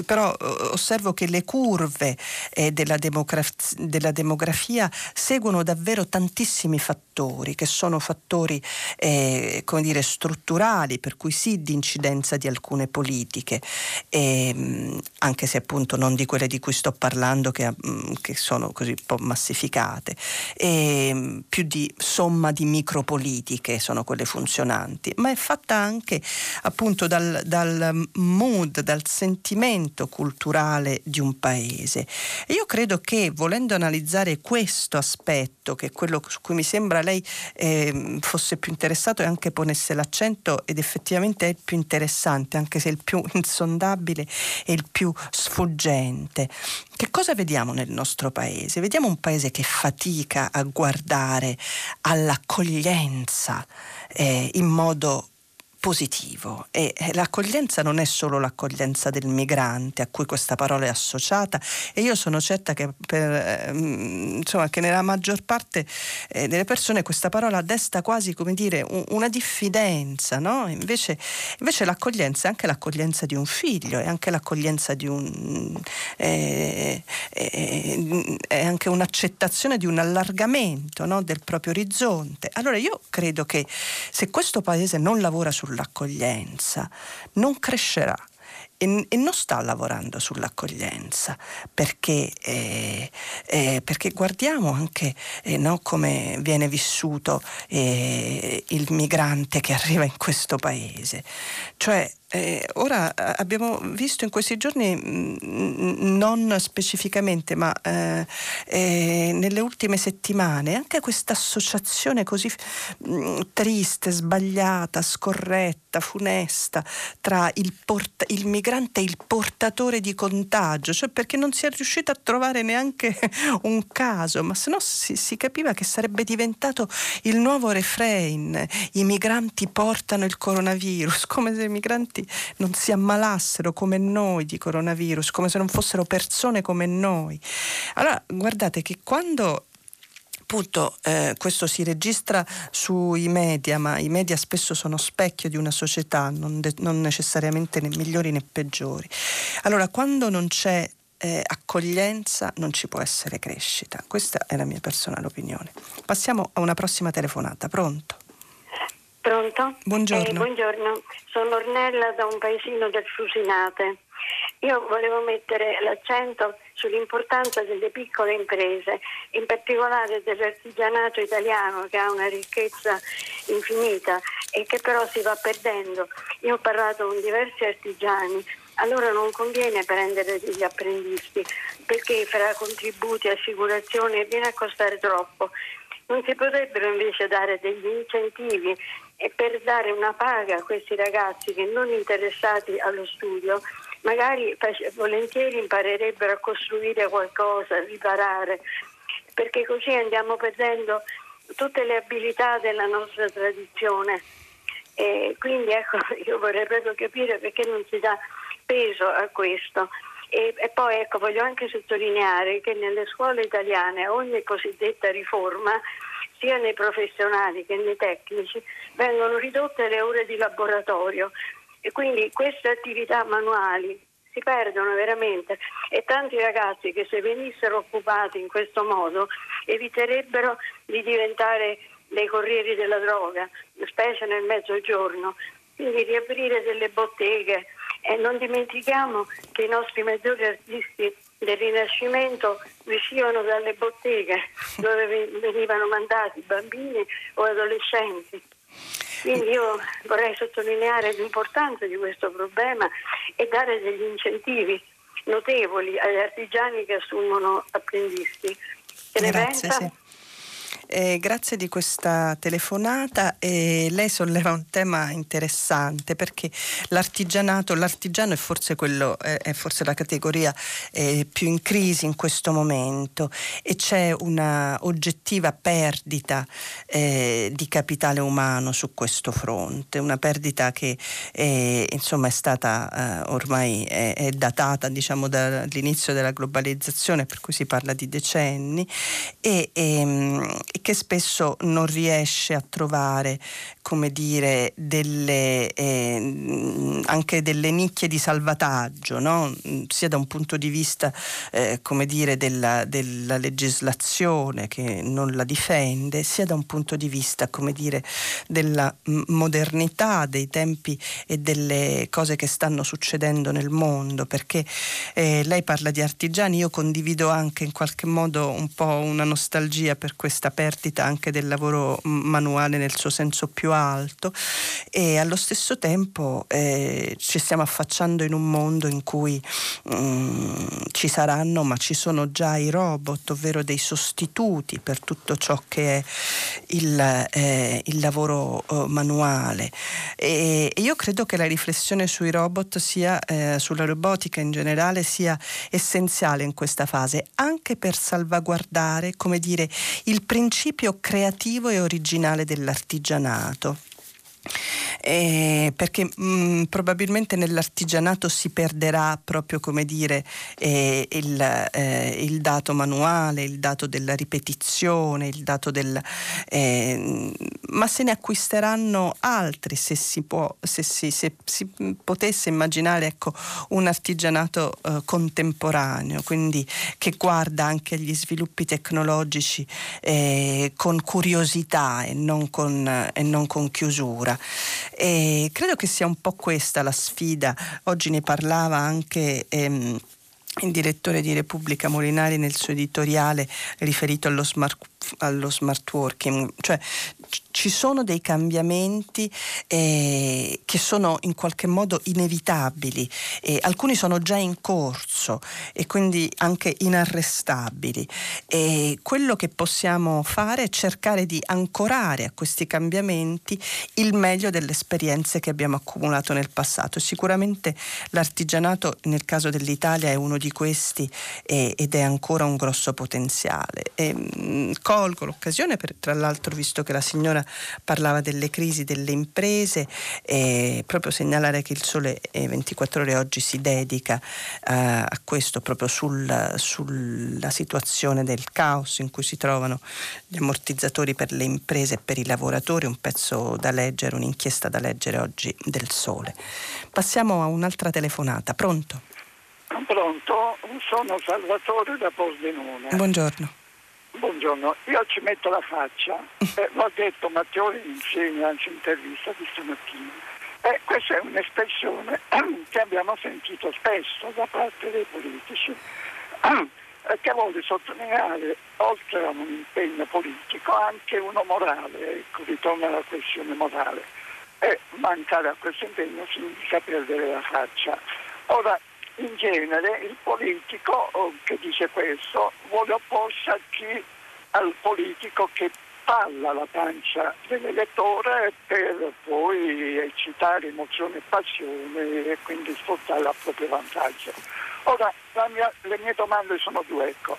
però osservo che le curve eh, della, demograf- della, demografia seguono davvero tantissimi fattori che sono fattori eh, come dire, strutturali per cui sì di incidenza di alcune politiche. Ehm, anche se appunto non di quelle di cui sto parlando che, che sono così un po' massificate, e mm, più di somma di micropolitiche sono quelle funzionanti, ma è fatta anche appunto dal, dal mood, dal sentimento culturale di un paese. E io credo che volendo analizzare questo aspetto, che è quello su cui mi sembra lei eh, fosse più interessato e anche ponesse l'accento ed effettivamente è il più interessante, anche se il più insondabile e il più sfuggente. Che cosa vediamo nel nostro paese? Vediamo un paese che fatica a guardare all'accoglienza eh, in modo positivo e l'accoglienza non è solo l'accoglienza del migrante a cui questa parola è associata e io sono certa che, per, ehm, insomma, che nella maggior parte eh, delle persone questa parola desta quasi come dire una diffidenza, no? invece, invece, l'accoglienza è anche l'accoglienza di un figlio, è anche l'accoglienza di un... Eh, eh, è anche un'accettazione di un allargamento no? del proprio orizzonte. Allora io credo che se questo paese non lavora sul sull'accoglienza, non crescerà e, e non sta lavorando sull'accoglienza perché, eh, eh, perché guardiamo anche eh, no, come viene vissuto eh, il migrante che arriva in questo paese. Cioè, eh, ora abbiamo visto in questi giorni, mh, mm, non specificamente, ma eh, eh, nelle ultime settimane, anche questa associazione così mh, mm, triste, sbagliata, scorretta, funesta tra il, port- il, migrante e il portatore di contagio, cioè perché non si è riuscito a trovare neanche un caso, ma se no si, si capiva che sarebbe diventato il nuovo refrain, i migranti portano il coronavirus, come se i migranti non si ammalassero come noi di coronavirus, come se non fossero persone come noi. Allora, guardate che quando appunto eh, questo si registra sui media, ma i media spesso sono specchio di una società, non, de- non necessariamente né migliori né peggiori. Allora, quando non c'è eh, accoglienza non ci può essere crescita. Questa è la mia personale opinione. Passiamo a una prossima telefonata. Pronto? Pronto? Buongiorno. Eh, buongiorno, sono Ornella da un paesino del Frusinate. Io volevo mettere l'accento sull'importanza delle piccole imprese, in particolare dell'artigianato italiano che ha una ricchezza infinita e che però si va perdendo. Io ho parlato con diversi artigiani, a loro non conviene prendere degli apprendisti perché fra contributi, assicurazioni viene a costare troppo. Non si potrebbero invece dare degli incentivi per dare una paga a questi ragazzi che non interessati allo studio magari volentieri imparerebbero a costruire qualcosa, a riparare, perché così andiamo perdendo tutte le abilità della nostra tradizione. E quindi ecco, io vorrei proprio capire perché non si dà peso a questo. E, e, poi ecco, voglio anche sottolineare che nelle scuole italiane ogni cosiddetta riforma, sia nei professionali che nei tecnici, vengono ridotte le ore di laboratorio e quindi queste attività manuali si perdono veramente e tanti ragazzi che se venissero occupati in questo modo eviterebbero di diventare dei corrieri della droga, specie nel mezzogiorno. Quindi riaprire delle botteghe e non dimentichiamo che i nostri maggiori artisti del Rinascimento uscivano dalle botteghe dove venivano mandati bambini o adolescenti. Quindi io vorrei sottolineare l'importanza di questo problema e dare degli incentivi notevoli agli artigiani che assumono apprendisti. Grazie? Sì. Eh, grazie di questa telefonata. Eh, lei solleva un tema interessante perché l'artigianato, l'artigiano è forse, quello, eh, è forse la categoria eh, più in crisi in questo momento e c'è una oggettiva perdita eh, di capitale umano su questo fronte, una perdita che eh, insomma è stata ormai è, è datata diciamo dall'inizio della globalizzazione per cui si parla di decenni e, e, ehm, che spesso non riesce a trovare come dire, delle, eh, anche delle nicchie di salvataggio, no? sia da un punto di vista eh, come dire, della, della, legislazione che non la difende, sia da un punto di vista come dire, della modernità dei tempi e delle cose che stanno succedendo nel mondo, perché eh, lei parla di artigiani, io condivido anche in qualche modo un po' una nostalgia per questa perdita anche del lavoro manuale nel suo senso più alto e allo stesso tempo eh, ci stiamo affacciando in un mondo in cui mm, ci saranno, ma ci sono già i robot, ovvero dei sostituti per tutto ciò che è il, eh, il lavoro eh, manuale. E, e, io credo che la riflessione sui robot sia, eh, sulla robotica in generale sia essenziale in questa fase, anche per salvaguardare, come dire, il principio creativo e originale dell'artigianato. Eh, perché mh, mm, probabilmente nell'artigianato si perderà proprio come dire eh, il, eh, il, dato manuale, il dato della ripetizione, il dato del eh, ma se ne acquisteranno altri se si può, se si, se si potesse immaginare ecco, un artigianato eh, contemporaneo, quindi che guarda anche agli sviluppi tecnologici eh, con curiosità e non con, e non con chiusura cultura. E credo che sia un po' questa la sfida. Oggi ne parlava anche. Ehm, il direttore di Repubblica Molinari nel suo editoriale riferito allo smart, allo smart working, cioè ci sono dei cambiamenti eh, che sono in qualche modo inevitabili, eh, alcuni sono già in corso e quindi anche inarrestabili. E quello che possiamo fare è cercare di ancorare a questi cambiamenti il meglio delle esperienze che abbiamo accumulato nel passato. Sicuramente l'artigianato nel caso dell'Italia è uno di questi eh, ed è ancora un grosso potenziale. E, mh, colgo l'occasione per, tra l'altro, visto che la signora parlava delle crisi delle imprese e proprio segnalare che il Sole 24 ore oggi si dedica uh, a questo proprio sul, sulla situazione del caos in cui si trovano gli ammortizzatori per le imprese e per i lavoratori, un pezzo da leggere, un'inchiesta da leggere oggi del Sole. Passiamo a un'altra telefonata. Pronto? Pronto, sono Salvatore da Posdenone. Buongiorno. Buongiorno, io ci metto la faccia, eh, l'ho detto Matteo anche in intervista di stamattina. Eh, questa è un'espressione che abbiamo sentito spesso da parte dei politici, che vuole sottolineare, oltre a un impegno politico, anche uno morale, ecco, ritorna alla questione morale. E mancare a questo impegno significa perdere la faccia. Ora, in genere il politico oh, che dice questo vuole opporsi a chi, al politico che palla la pancia dell'elettore per poi eccitare emozione e passione e quindi sfruttare a proprio vantaggio. Ora, mia, le mie domande sono due, ecco.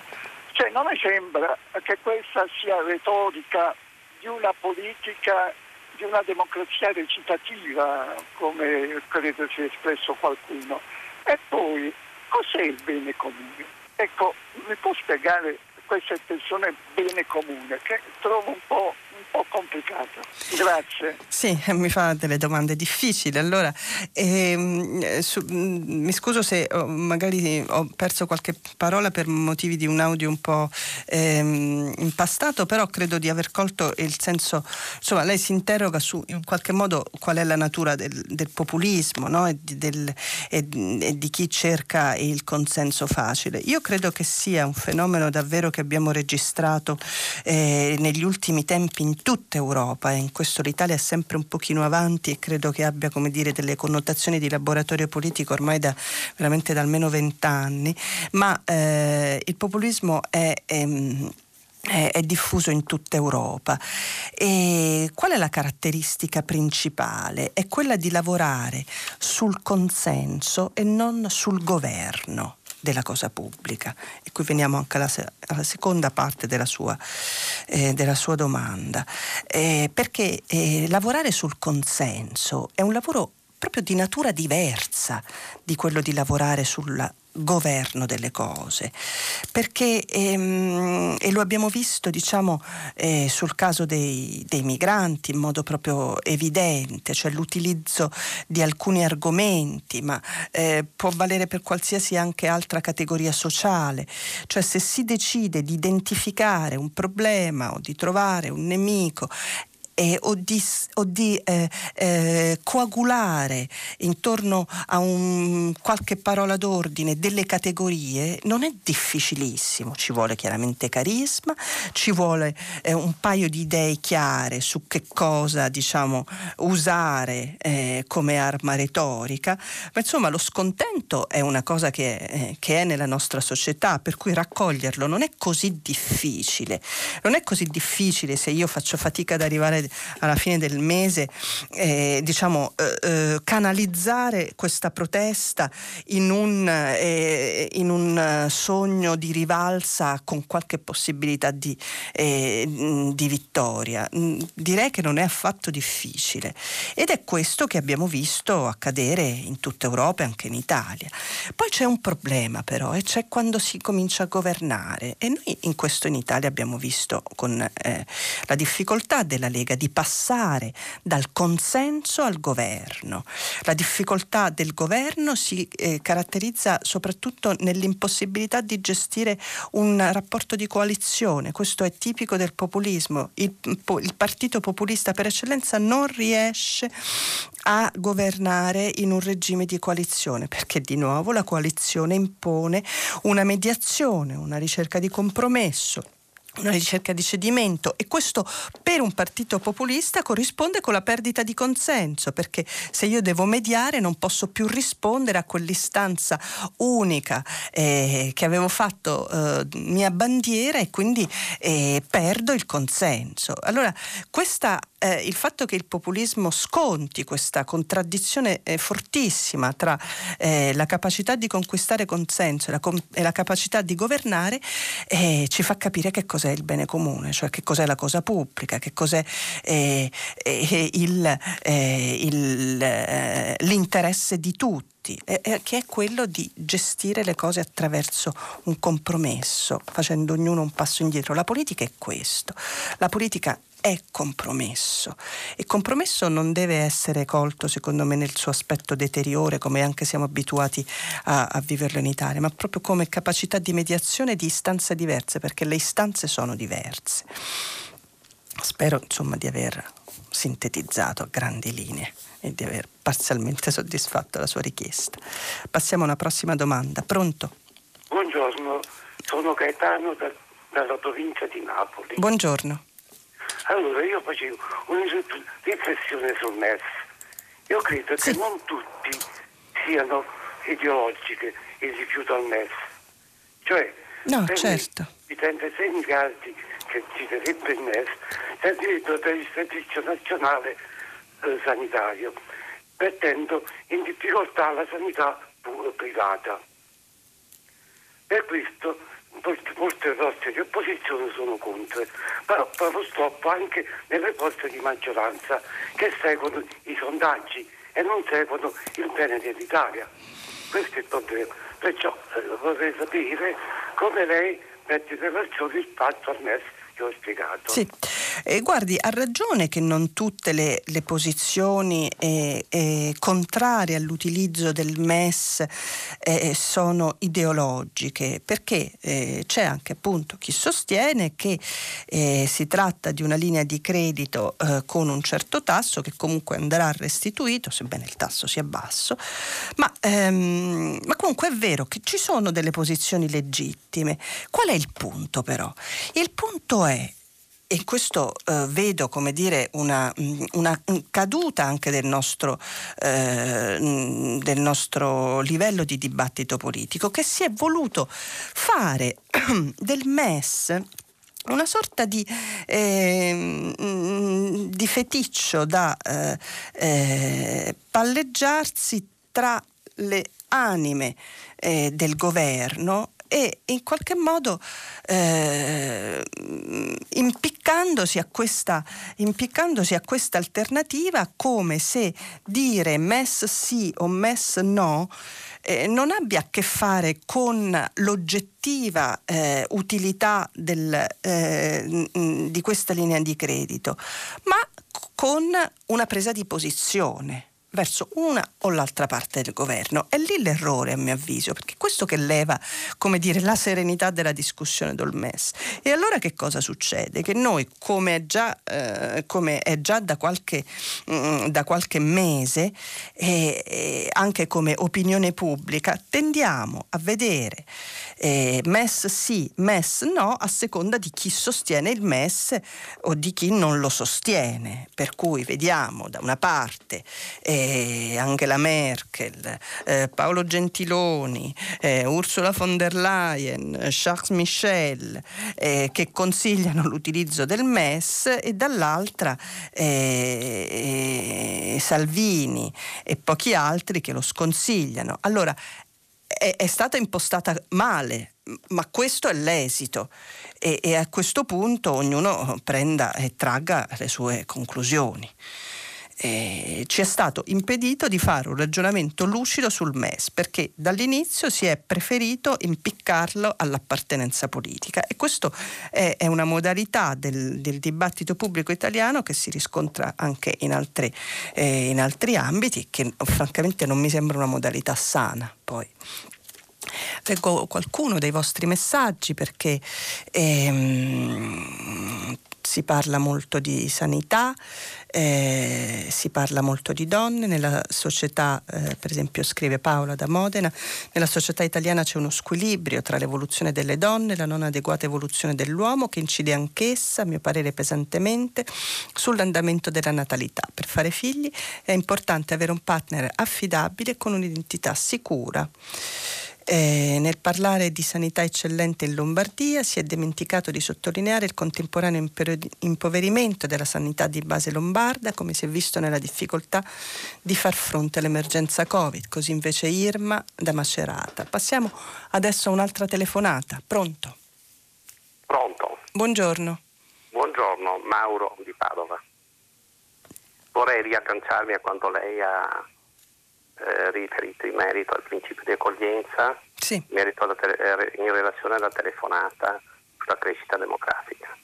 Cioè, non mi sembra che questa sia retorica di una politica, di una democrazia recitativa, come credo sia espresso qualcuno. E poi, cos'è il bene comune? Ecco, mi può spiegare questa espressione bene comune che trovo un po' po' complicato. Grazie. Sì, mi fa delle domande difficili. Allora, ehm, su, mm, mi scuso se ho, magari ho perso qualche parola per motivi di un audio un po' ehm, impastato, però credo di aver colto il senso. Insomma, lei si interroga su in qualche modo qual è la natura del, del populismo no? e, di, del, e, e di chi cerca il consenso facile. Io credo che sia un fenomeno davvero che abbiamo registrato eh, negli ultimi tempi in tutta Europa e in questo l'Italia è sempre un pochino avanti e credo che abbia come dire delle connotazioni di laboratorio politico ormai da veramente da almeno vent'anni, ma eh, il populismo è, è è, diffuso in tutta Europa. E qual è la caratteristica principale? È quella di lavorare sul consenso e non sul governo della cosa pubblica. E qui veniamo anche alla, alla seconda parte della sua, eh, della sua domanda, eh, perché eh, lavorare sul consenso è un lavoro proprio di natura diversa di quello di lavorare sulla governo delle cose, perché ehm, e lo abbiamo visto diciamo eh, sul caso dei, dei, migranti in modo proprio evidente, cioè l'utilizzo di alcuni argomenti, ma eh, può valere per qualsiasi anche altra categoria sociale, cioè se si decide di identificare un problema o di trovare un nemico eh, o di, o di eh, eh, coagulare intorno a un, qualche parola d'ordine delle categorie non è difficilissimo, ci vuole chiaramente carisma, ci vuole eh, un paio di idee chiare su che cosa diciamo, usare eh, come arma retorica, ma insomma lo scontento è una cosa che, eh, che è nella nostra società, per cui raccoglierlo non è così difficile, non è così difficile se io faccio fatica ad arrivare alla fine del mese, eh, diciamo, eh, eh, canalizzare questa protesta in un, eh, in un, sogno di rivalsa con qualche possibilità di, eh, di vittoria. Direi che non è affatto difficile ed è questo che abbiamo visto accadere in tutta Europa e anche in Italia. Poi c'è un problema però e c'è quando si comincia a governare e noi in questo in Italia abbiamo visto con eh, la difficoltà della Lega di passare dal consenso al governo. La difficoltà del governo si eh, caratterizza soprattutto nell'impossibilità di gestire un rapporto di coalizione. Questo è tipico del populismo. Il, il partito populista per eccellenza non riesce a governare in un regime di coalizione, perché di nuovo la coalizione impone una mediazione, una ricerca di compromesso una ricerca di cedimento e questo per un partito populista corrisponde con la perdita di consenso perché se io devo mediare non posso più rispondere a quell'istanza unica eh, che avevo fatto eh, mia bandiera e quindi eh, perdo il consenso. Allora questa eh, il fatto che il populismo sconti questa contraddizione eh, fortissima tra eh, la capacità di conquistare consenso e la, com- e la capacità di governare eh, ci fa capire che cos'è il bene comune, cioè che cos'è la cosa pubblica, che cos'è eh, eh, il, il, l'interesse di tutti che è quello di gestire le cose attraverso un compromesso, facendo ognuno un passo indietro. La politica è questo. La politica è compromesso e compromesso non deve essere colto secondo me nel suo aspetto deteriore come anche siamo abituati a, a viverlo in Italia, ma proprio come capacità di mediazione di istanze diverse perché le istanze sono diverse. Spero insomma di aver sintetizzato a grandi linee e di aver parzialmente soddisfatto la sua richiesta. Passiamo a una prossima domanda. Pronto? Buongiorno, sono Gaetano da, dalla provincia di Napoli. Buongiorno. Allora, io facevo una riflessione sul MES. Io credo Sì. che non tutti siano ideologiche il rifiuto al MES. Cioè, No, certo. i 36 miliardi che ci darebbe il MES servirebbero per il servizio nazionale eh, sanitario, mettendo in difficoltà la sanità privata. Per questo molte, molte forze di opposizione sono contro, però purtroppo anche nelle forze di maggioranza che seguono i sondaggi e non seguono il bene dell'Italia. Questo è il problema. Perciò eh, vorrei sapere come lei mette in relazione il patto al MES che ho spiegato. Sì, Eh, guardi, ha ragione che non tutte le, le posizioni eh, eh, contrarie all'utilizzo del MES eh, sono ideologiche, perché eh, c'è anche appunto chi sostiene che eh, si tratta di una linea di credito con un certo tasso che comunque andrà restituito, sebbene il tasso sia basso, ma, ehm, ma comunque è vero che ci sono delle posizioni legittime. Qual è il punto però? Il punto è e questo eh, vedo come dire una, mh, una caduta anche del nostro, eh, mh, del nostro livello di dibattito politico che si è voluto fare del MES una sorta di, eh, di feticcio da eh, eh, palleggiarsi tra le anime eh, del governo e in qualche modo eh, impiccandosi, a questa, impiccandosi a questa alternativa come se dire MES sì o MES no eh, non abbia a che fare con l'oggettiva eh, utilità del, eh, di questa linea di credito, ma con una presa di posizione verso una o l'altra parte del governo. È lì l'errore a mio avviso, perché questo che leva, come dire, la serenità della discussione del MES. E allora che cosa succede? Che noi, come è già, eh, come è già da, qualche, mh, da qualche mese, eh, eh, anche come opinione pubblica, tendiamo a vedere eh, MES sì, MES no, a seconda di chi sostiene il MES o di chi non lo sostiene. Per cui vediamo da una parte eh, Angela Merkel, eh, Paolo Gentiloni, eh, Ursula von der Leyen, Charles Michel eh, che consigliano l'utilizzo del MES e dall'altra eh, Salvini e pochi altri che lo sconsigliano. Allora, è, è stata impostata male, ma questo è l'esito e, e a questo punto ognuno prenda e tragga le sue conclusioni. Eh, ci è stato impedito di fare un ragionamento lucido sul MES perché dall'inizio si è preferito impiccarlo all'appartenenza politica e questo è, è una modalità del, del, dibattito pubblico italiano che si riscontra anche in, altre, eh, in altri ambiti che francamente non mi sembra una modalità sana poi. Leggo qualcuno dei vostri messaggi perché ehm, si parla molto di sanità, eh, si parla molto di donne, nella società, eh, per esempio scrive Paola da Modena, nella società italiana c'è uno squilibrio tra l'evoluzione delle donne e la non adeguata evoluzione dell'uomo che incide anch'essa, a mio parere pesantemente, sull'andamento della natalità. Per fare figli è importante avere un partner affidabile con un'identità sicura. Eh, nel parlare di sanità eccellente in Lombardia si è dimenticato di sottolineare il contemporaneo impoverimento della sanità di base lombarda, come si è visto nella difficoltà di far fronte all'emergenza Covid, così invece Irma da Macerata. Passiamo adesso a un'altra telefonata. Pronto? Pronto. Buongiorno. Buongiorno, Mauro di Padova. Vorrei riagganciarmi a quanto lei ha eh, riferito in merito al principio di accoglienza, sì. in, te- in relazione alla telefonata sulla crescita demografica.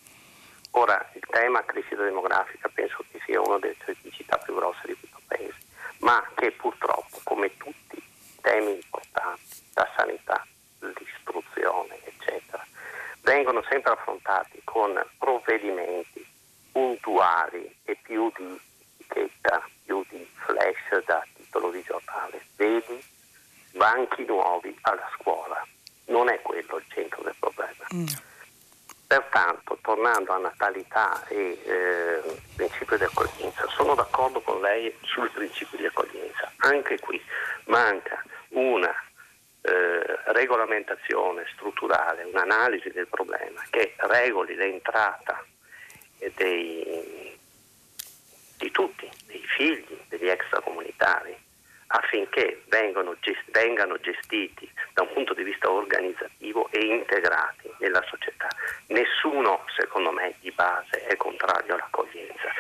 Ora, il tema crescita demografica penso che sia una delle criticità più grosse di questo Paese, ma che purtroppo, come tutti i temi importanti, la sanità, l'istruzione, eccetera, vengono sempre affrontati con provvedimenti puntuali e più di etichetta, più di flash da titolo di giornale. Vedi banchi nuovi alla scuola. Non è quello il centro del problema. Mm. Pertanto, tornando a natalità e eh, principio di accoglienza, sono d'accordo con lei sul principio di accoglienza. Anche qui manca una eh, regolamentazione strutturale, un'analisi del problema che regoli l'entrata dei, di tutti, dei figli degli extracomunitari, affinché vengano, gest- vengano gestiti da un punto di vista organizzativo e integrati nella società. Nessuno, secondo me, di base è contrario all'accoglienza.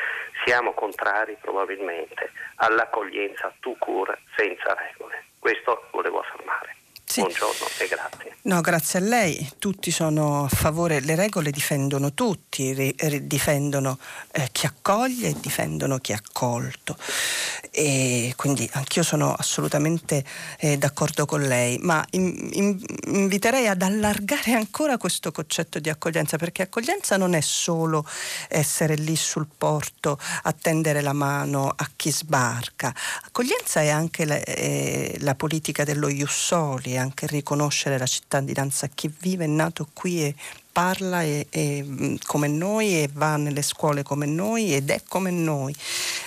Siamo contrari probabilmente all'accoglienza to cure senza regole. Questo volevo affermare. Sì. Buongiorno e grazie. No, grazie a lei. Tutti sono a favore, le regole difendono tutti, ri, difendono eh, chi accoglie e difendono chi è accolto. E quindi anch'io sono assolutamente eh, d'accordo con lei, ma in, in, inviterei ad allargare ancora questo concetto di accoglienza, perché accoglienza non è solo essere lì sul porto a tendere la mano a chi sbarca, accoglienza è anche la, eh, la politica dello Iussoli anche riconoscere la cittadinanza a chi vive, è nato qui e parla e, e, mm, come noi e va nelle scuole come noi ed è come noi.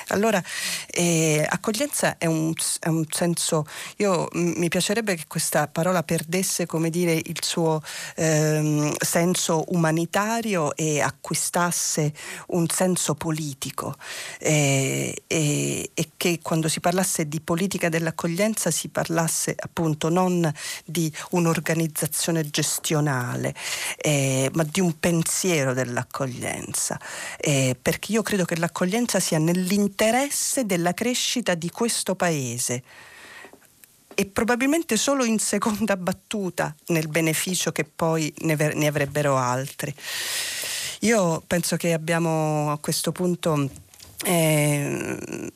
Allora, eh, accoglienza è un, è un, senso, io m- mi piacerebbe che questa parola perdesse, come dire, il suo ehm, senso umanitario e acquistasse un senso politico eh, e, e che quando si parlasse di politica dell'accoglienza si parlasse appunto non di un'organizzazione gestionale. Eh, ma di un pensiero dell'accoglienza, eh, perché io credo che l'accoglienza sia nell'interesse della crescita di questo Paese e probabilmente solo in seconda battuta nel beneficio che poi ne, ne avrebbero altri. Io penso che abbiamo a questo punto eh,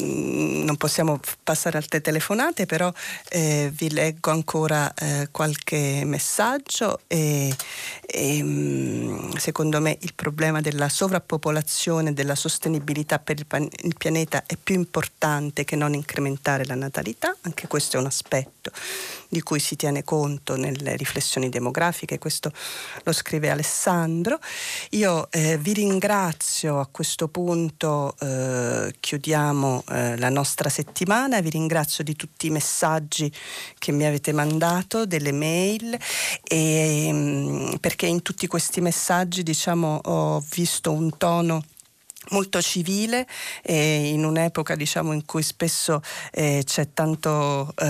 non possiamo passare altre telefonate, però eh, vi leggo ancora eh, qualche messaggio e, e, mm, secondo me il problema della sovrappopolazione e della sostenibilità per il, pan- il pianeta è più importante che non incrementare la natalità, anche questo è un aspetto di cui si tiene conto nelle riflessioni demografiche, questo lo scrive Alessandro. Io eh, vi ringrazio a questo punto, eh, chiudiamo eh, la nostra settimana, vi ringrazio di tutti i messaggi che mi avete mandato, delle mail, e, mm, perché in tutti questi messaggi diciamo, ho visto un tono molto civile e in un'epoca diciamo, in cui spesso eh, c'è tanto eh,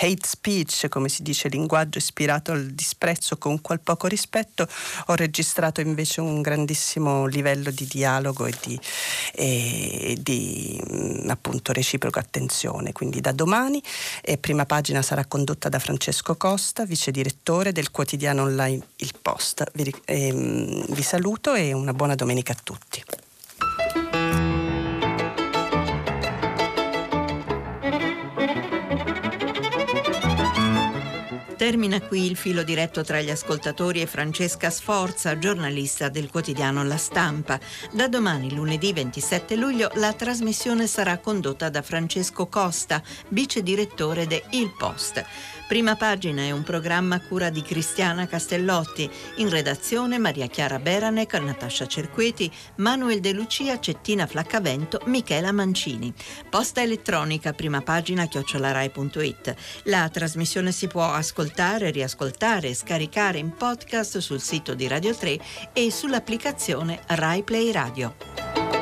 hate speech, come si dice, linguaggio ispirato al disprezzo con qual poco rispetto, ho registrato invece un grandissimo livello di dialogo e di, e di mm, appunto reciproca attenzione. Quindi da domani eh, prima pagina sarà condotta da Francesco Costa, vice direttore del quotidiano online Il Post. Vi, ehm, vi saluto e una buona domenica a tutti tutti. Termina qui il filo diretto tra gli ascoltatori e Francesca Sforza, giornalista del quotidiano La Stampa. Da domani, lunedì 27 luglio, la trasmissione sarà condotta da Francesco Costa, vice direttore de Il Post. Prima pagina è un programma a cura di Cristiana Castellotti, in redazione Maria Chiara Beranec, Natascia Cerqueti, Manuel De Lucia, Cettina Flaccavento, Michela Mancini. Posta elettronica, prima pagina chiocciolarai.it. La trasmissione si può ascoltare, riascoltare e scaricare in podcast sul sito di Radio 3 e sull'applicazione Rai Play Radio.